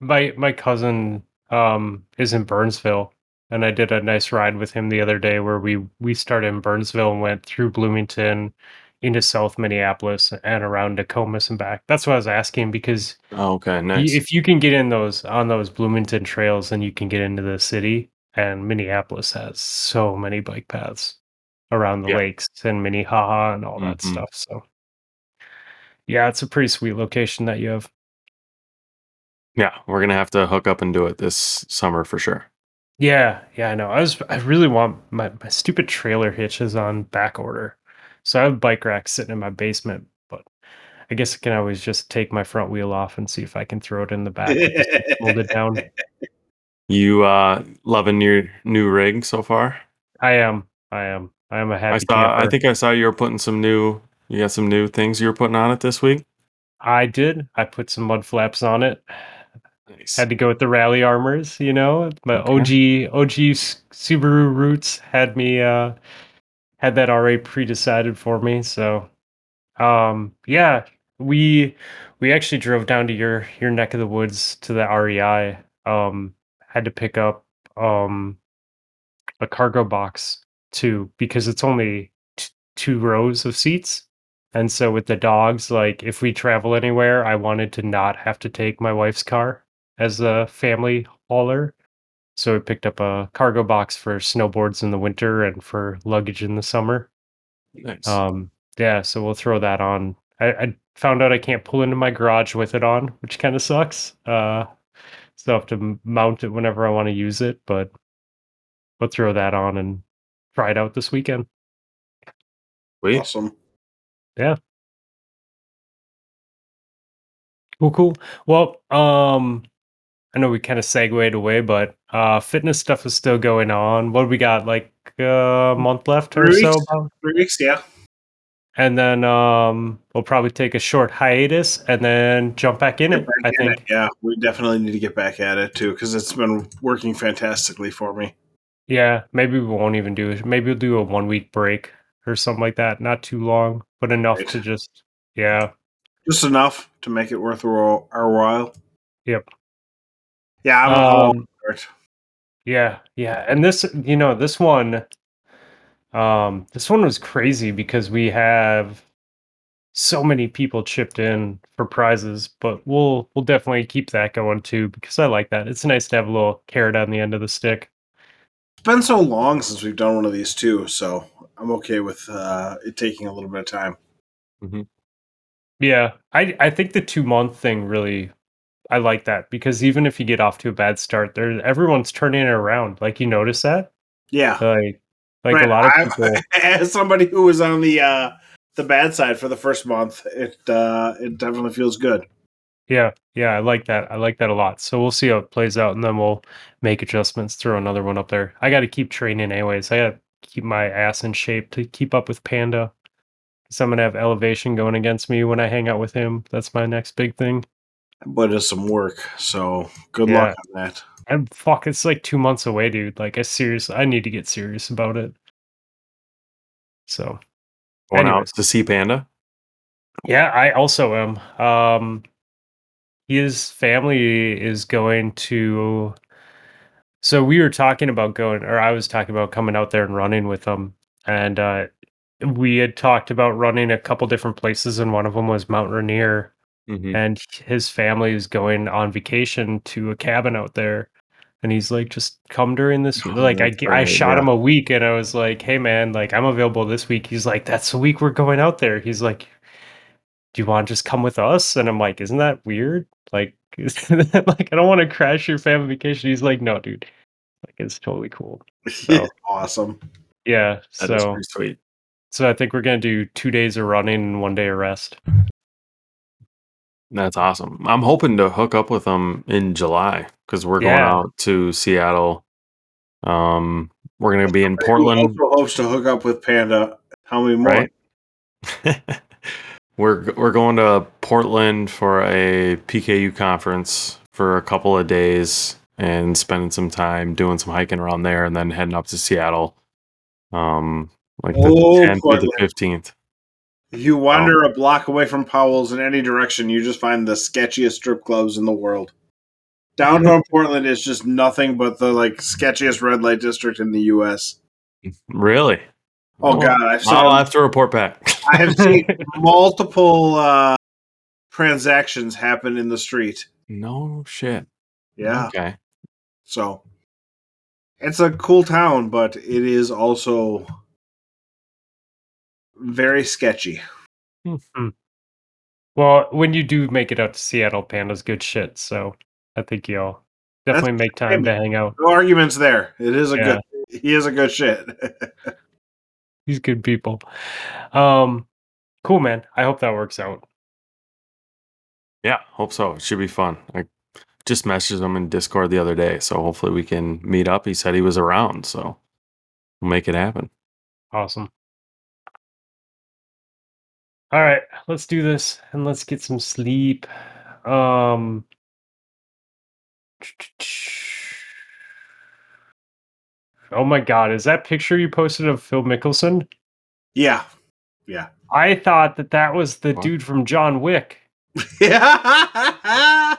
my my cousin um is in Burnsville and I did a nice ride with him the other day where we we started in Burnsville and went through Bloomington into South Minneapolis and around Nokomis and back. That's what I was asking because Oh, okay, nice. if you can get in those on those Bloomington trails then you can get into the city and Minneapolis has so many bike paths around the Yeah. lakes and Minnehaha and all that Mhm. stuff. So yeah, it's a pretty sweet location that you have. Yeah, we're gonna have to hook up and do it this summer for sure. Yeah, yeah, I know. I was I really want my, my stupid trailer hitch is on back order. So I have bike racks sitting in my basement, but I guess I can always just take my front wheel off and see if I can throw it in the back the seats folded down. You uh loving your new rig so far? I am. I am. I am a happy I saw I think I saw you were putting some new you got some new things you were putting on it this week. I did. I put some mud flaps on it. Nice. Had to go with the rally armors, you know. My Okay. OG OG Subaru roots had me uh had that already pre-decided for me. So um yeah, we we actually drove down to your your neck of the woods to the REI. Um had to pick up um a cargo box too because it's only t- two rows of seats. And so with the dogs, like if we travel anywhere, I wanted to not have to take my wife's car as a family hauler. So we picked up a cargo box for snowboards in the winter and for luggage in the summer. nice. Um, yeah, so we'll throw that on. I, I found out I can't pull into my garage with it on, which kind of sucks. Uh, so I have to mount it whenever I want to use it, but we'll throw that on and try it out this weekend. Sweet. awesome. Yeah. Cool, cool. Well, um, I know we kind of segued away, but uh, fitness stuff is still going on. What do we got? Like uh, a month left or Three so, weeks. Three weeks, yeah. And then um, we'll probably take a short hiatus and then jump back in it. I Back in think. it. Yeah, we definitely need to get back at it too because it's been working fantastically for me. Yeah, maybe we won't even do it. Maybe we'll do a one week break or something like that. Not too long, but enough Right. to just yeah. Just enough to make it worth our while. Yep. Yeah, Um. Yeah, yeah. And this, you know, this one, um, this one was crazy because we have so many people chipped in for prizes, but we'll we'll definitely keep that going too because I like that. It's nice to have a little carrot on the end of the stick. It's been so long since we've done one of these too, so I'm okay with uh, it taking a little bit of time. Yeah, I I think the two month thing really I like that because even if you get off to a bad start, there everyone's turning it around. Like you notice that? Yeah, Like like Right, a lot of I'm- people as somebody who was on the uh, the bad side for the first month, it uh, it definitely feels good. Yeah, yeah, I like that. I like that a lot. So we'll see how it plays out, and then we'll make adjustments. Throw another one up there. I got to keep training anyways. I got to keep my ass in shape to keep up with Panda. So I'm gonna have elevation going against me when I hang out with him. That's my next big thing. But it's some work, so good Yeah. luck on that. And fuck, it's like two months away, dude. Like I seriously, I need to get serious about it. So Going out to see Panda. Yeah, I also am. Um, his family is going to. So we were talking about going, or I was talking about coming out there and running with them, and uh, we had talked about running a couple different places, and one of them was Mount Rainier, Mhm. and his family is going on vacation to a cabin out there. And he's like, just come during this. Oh, like, I, I shot yeah. him a week, and I was like, hey man, like I'm available this week. He's like, that's the week we're going out there. He's like, do you want to just come with us? And I'm like, isn't that weird? Like, is- like I don't want to crash your family vacation. He's like, no, dude, like it's totally cool. So awesome. yeah, That so sweet. so I think we're gonna do two days of running and one day of rest. That's awesome. I'm hoping to hook up with them in July because we're going Yeah. out to Seattle. Um, we're gonna be in Portland, also hopes to hook up with Panda. How many more? right? we're we're going to Portland for a PKU conference for a couple of days and spending some time doing some hiking around there, and then heading up to Seattle. Um, like the Oh, 10th or the Portland. 15th. If you wander a block away from Powell's in any direction, you just find the sketchiest strip clubs in the world. Downtown Portland is just nothing but the like sketchiest red light district in the U.S. Really? Oh God, I've I'll have to report back. I have seen multiple uh, transactions happen in the street. no shit. Yeah, Okay. so it's a cool town, but it is also very sketchy. Well, when you do make it out to Seattle, Panda's good shit. So I think you'll definitely make time to hang out. No arguments there. It is a Yeah. good. He is a good shit. These good people. Um, cool, man. I hope that works out. Yeah, hope so. It should be fun. I just messaged him in Discord the other day, so hopefully we can meet up. He said he was around, so we'll make it happen. Awesome. All right, let's do this and let's get some sleep. Um Oh my god, is that picture you posted of Phil Mickelson? yeah, yeah, I thought that that was the What? dude from John Wick. yeah.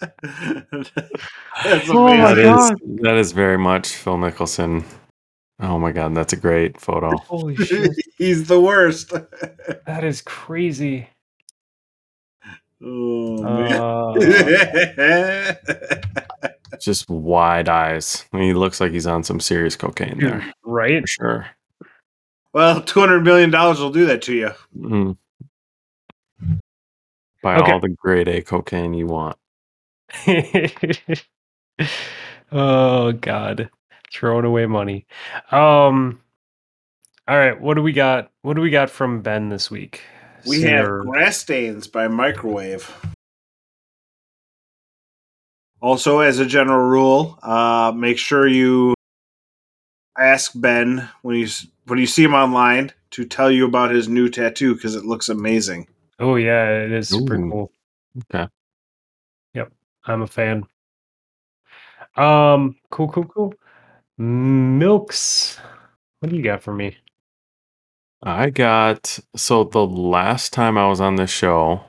That's Oh my That amazing. is God. that is very much Phil Mickelson. Oh my god, that's a great photo. Holy shit. He's the worst. That is crazy. oh, man. Uh, Just wide eyes. I mean, he looks like he's on some serious cocaine there right? for sure. well, two hundred million dollars will do that to you. Mhm. Buy Okay. all the grade A cocaine you want. oh god throwing away money um all right what do we got what do we got from ben this week We See have grass stains by microwave. Also, as a general rule, uh, make sure you ask Ben when you when you see him online to tell you about his new tattoo because it looks amazing. oh yeah it is super Ooh. cool Okay. yep i'm a fan um cool cool cool milks what do you got for me I got so the last time I was on this show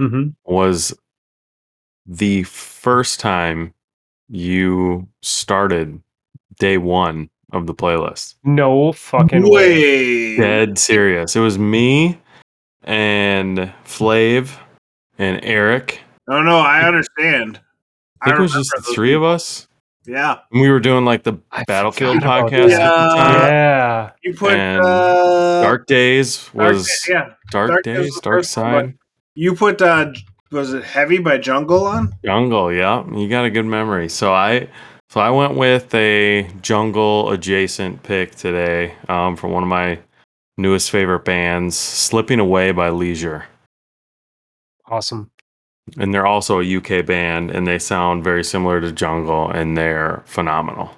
mm-hmm was the first time you started day one of the playlist. no fucking way Way. Dead serious. It was me and Flav and Eric. No, no, I understand. I think it was just the those three of us. Yeah, And we were doing like the I Battlefield podcast that. at the time. yeah you put And uh, Dark Days was Day- yeah. Dark, Dark Days was Days, Dark first one, Side. You put uh, was it Heavy by Jungle on? Jungle, yeah. You got a good memory. So I so I went with a jungle adjacent pick today um, from one of my newest favorite bands, Slipping Away by Leisure. awesome And they're also a UK band and they sound very similar to Jungle and they're phenomenal.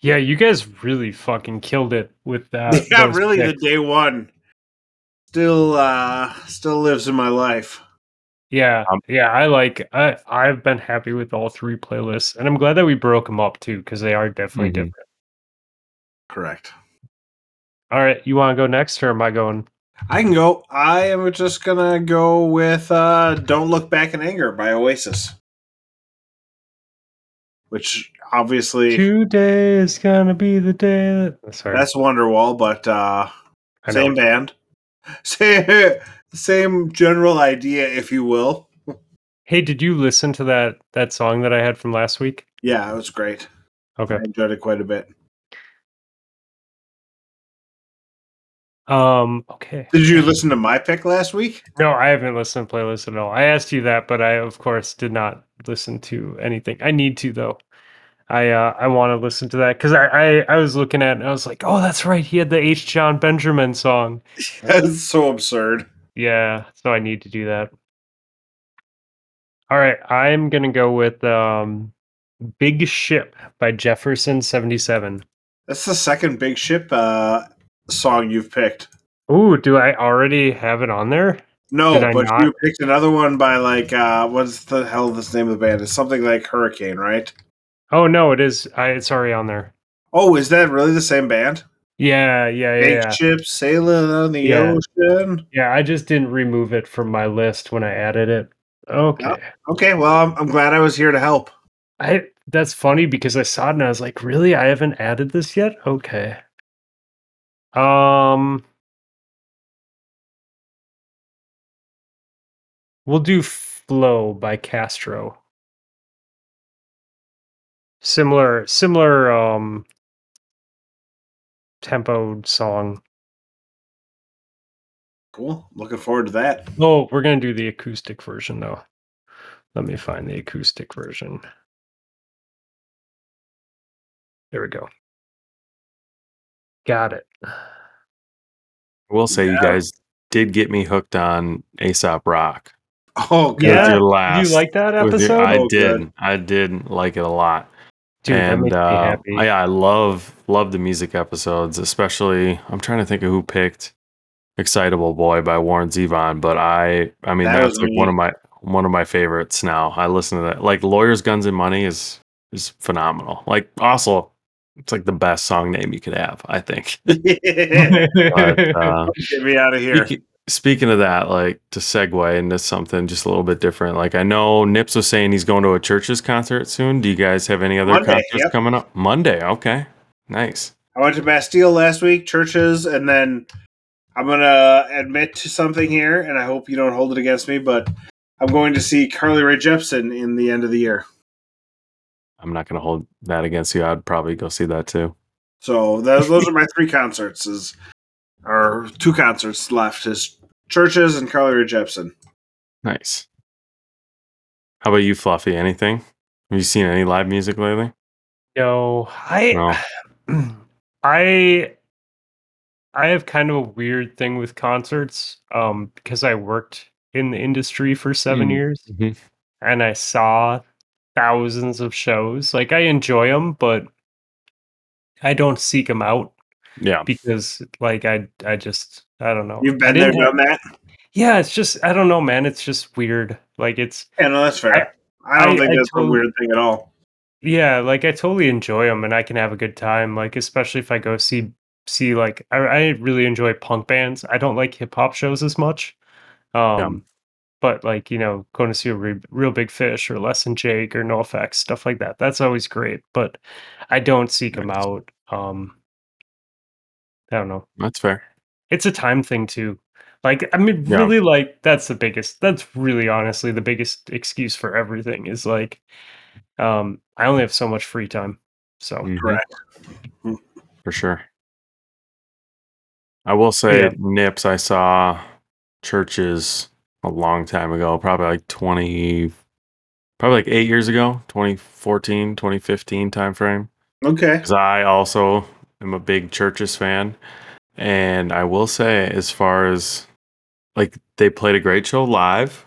yeah you guys really fucking killed it with that yeah, those really, the day one still uh still lives in my life. Yeah, Um, yeah, I like. I I've been happy with all three playlists, and I'm glad that we broke them up too because they are definitely Mhm. different. Correct. All right, you want to go next, or am I going? I can go. I am just gonna go with uh "Don't Look Back in Anger" by Oasis, which obviously Today is gonna be the day. That... Sorry, that's Wonderwall, but uh same band, same same general idea, if you will. Hey, did you listen to that that song that I had from last week? Yeah, it was great. Okay. I enjoyed it quite a bit. Um. Okay. Did you listen to my pick last week? No, I haven't listened to playlists at all. I asked you that, but I of course did not listen to anything. I need to though. I uh, I want to listen to that because I, I I was looking at it and I was like, oh, that's right. He had the H. John Benjamin song. That's so absurd. Yeah, so I need to do that. All right, I'm gonna go with um, "Big Ship" by Jefferson Seventy Seven. That's the second big ship uh, song you've picked. Ooh, do I already have it on there? No, but not? you picked another one by like uh what's the hell this name of the band? It's something like Hurricane, right? Oh no, it is. I, it's already on there. Oh, is that really the same band? Yeah, yeah, yeah, Big yeah. ship sailing on the Yeah. ocean. Yeah, I just didn't remove it from my list when I added it. Okay. Okay, well, I'm, I'm glad I was here to help. I that's funny because I saw it and I was like, really? I haven't added this yet? Okay. Um We'll do Flow by Castro. Similar similar um tempo song. Cool. Looking forward to that. Oh, we're gonna do the acoustic version though. Let me find the acoustic version. There we go. Got it. I will say you guys did get me hooked on Aesop Rock. Oh, good. Yeah? With your Do last, you like that with your- episode? I Oh, did. good. I did like it a lot. Dude, that and makes me uh, happy. I, I love love the music episodes, especially. I'm trying to think of who picked "Excitable Boy" by Warren Zevon, but I I mean That that's was like me. one of my one of my favorites now. I listen to that. Like "Lawyers, Guns, and Money" is is phenomenal. Like also, it's like the best song name you could have. I think. But, uh, Get me out of here. Speaking, speaking of that, like to segue into something just a little bit different. Like I know Nips was saying he's going to a CHVRCHES concert soon. Do you guys have any other Monday, concerts yep. coming up? Monday. Okay. Nice. I went to Bastille last week, CHVRCHES, and then I'm gonna admit to something here, and I hope you don't hold it against me, but I'm going to see Carly Rae Jepsen in the end of the year. I'm not going to hold that against you. I'd probably go see that too. So those those are my three concerts. Is or two concerts left is CHVRCHES and Carly Rae Jepsen. Nice. How about you, Fluffy? Anything? Have you seen any live music lately? No, I I I have kind of a weird thing with concerts um because I worked in the industry for 7 Mm. years Mhm. and I saw thousands of shows. Like I enjoy them, but I don't seek them out Yeah. because like I I just I don't know. You've been there, done that. Yeah, it's just I don't know, man. It's just weird. Like it's Yeah, no, that's fair. I, don't I- think I that's a weird thing at all. Yeah, like I totally enjoy them and I can have a good time. Like especially if I go see see like I, I really enjoy punk bands. I don't like hip hop shows as much. Um but like, you know, going to see a re- Reel Big Fish or Less Than Jake or NOFX, stuff like that. That's always great. But I don't seek them out. Um I don't know. That's fair. It's a time thing too. Like I mean Yeah. really like that's the biggest that's really honestly the biggest excuse for everything is like um I only have so much free time. So Mhm. Correct. For sure. I will say, Yeah. Nips, I saw CHVRCHES a long time ago, probably like 20, probably like eight years ago, 2014, 2015 timeframe. Okay. Because I also am a big CHVRCHES fan. And I will say, as far as like they played a great show live,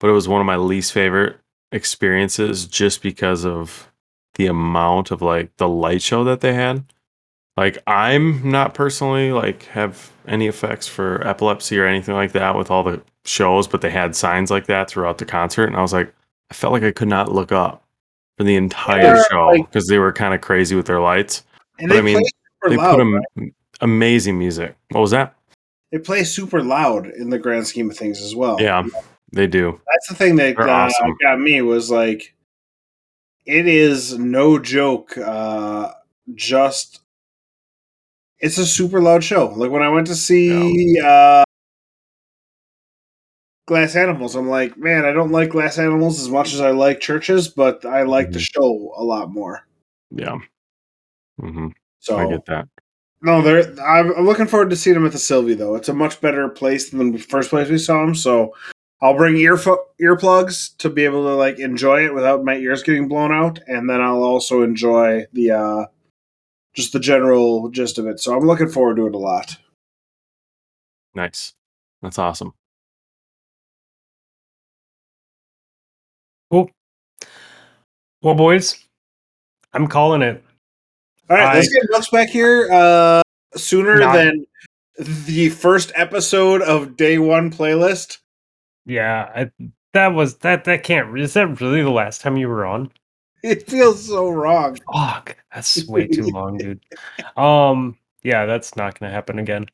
but it was one of my least favorite experiences just because of the amount of like the light show that they had. Like I'm not personally like have any effects for epilepsy or anything like that with all the shows, but they had signs like that throughout the concert, and I was like, I felt like I could not look up for the entire Yeah, show like- because they were kind of crazy with their lights. And But I mean, They loud. put am- amazing music. What was that? They play super loud in the grand scheme of things as well. Yeah, they do. That's the thing that uh, awesome. got me was like, it is no joke. Uh, just it's a super loud show. Like when I went to see uh, Glass Animals, I'm like, man, I don't like Glass Animals as much as I like CHVRCHES, but I like the Mhm. show a lot more. Yeah. mm-hmm. So I get that. no, they're. I'm, I'm looking forward to seeing them at the Sylvee though. It's a much better place than the first place we saw them. So I'll bring ear earplugs to be able to like enjoy it without my ears getting blown out, and then I'll also enjoy the uh, just the general gist of it. So I'm looking forward to it a lot. Nice. That's awesome. Well, boys, I'm calling it. All right, I, let's get Milks back here uh, sooner not, than the first episode of day one playlist. Yeah, I, that was that. That can't. Is that really the last time you were on? It feels so wrong. Fuck, that's way too long, dude. Um, yeah, that's not gonna happen again.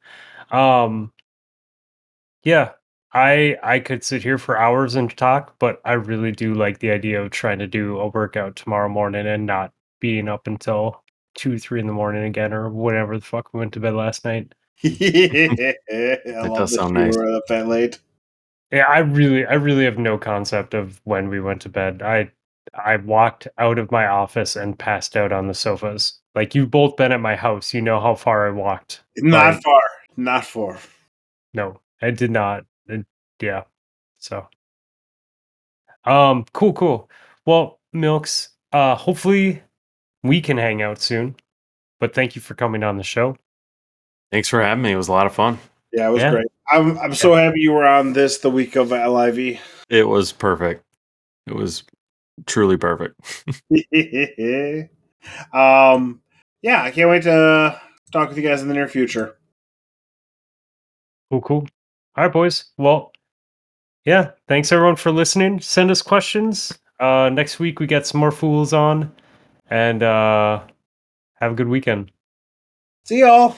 Um, yeah, I I could sit here for hours and talk, but I really do like the idea of trying to do a workout tomorrow morning and not being up until two, three in the morning again, or whatever the fuck we went to bed last night. it does sound nice. Up that late. Yeah, I really, I really have no concept of when we went to bed. I, I walked out of my office and passed out on the sofas. Like you've both been at my house, you know how far I walked. Not like, far, not far. No, I did not. And yeah, so, um, cool, cool. Well, Milks, uh, hopefully we can hang out soon. But thank you for coming on the show. Thanks for having me. It was a lot of fun. Yeah, it was yeah. great. I'm I'm so happy you were on this the week of LIV. It was perfect. It was truly perfect. um, yeah, I can't wait to talk with you guys in the near future. Cool, cool. All right, boys. Well, yeah. Thanks everyone for listening. Send us questions. Uh, next week we get some more fools on, and uh, have a good weekend. See y'all.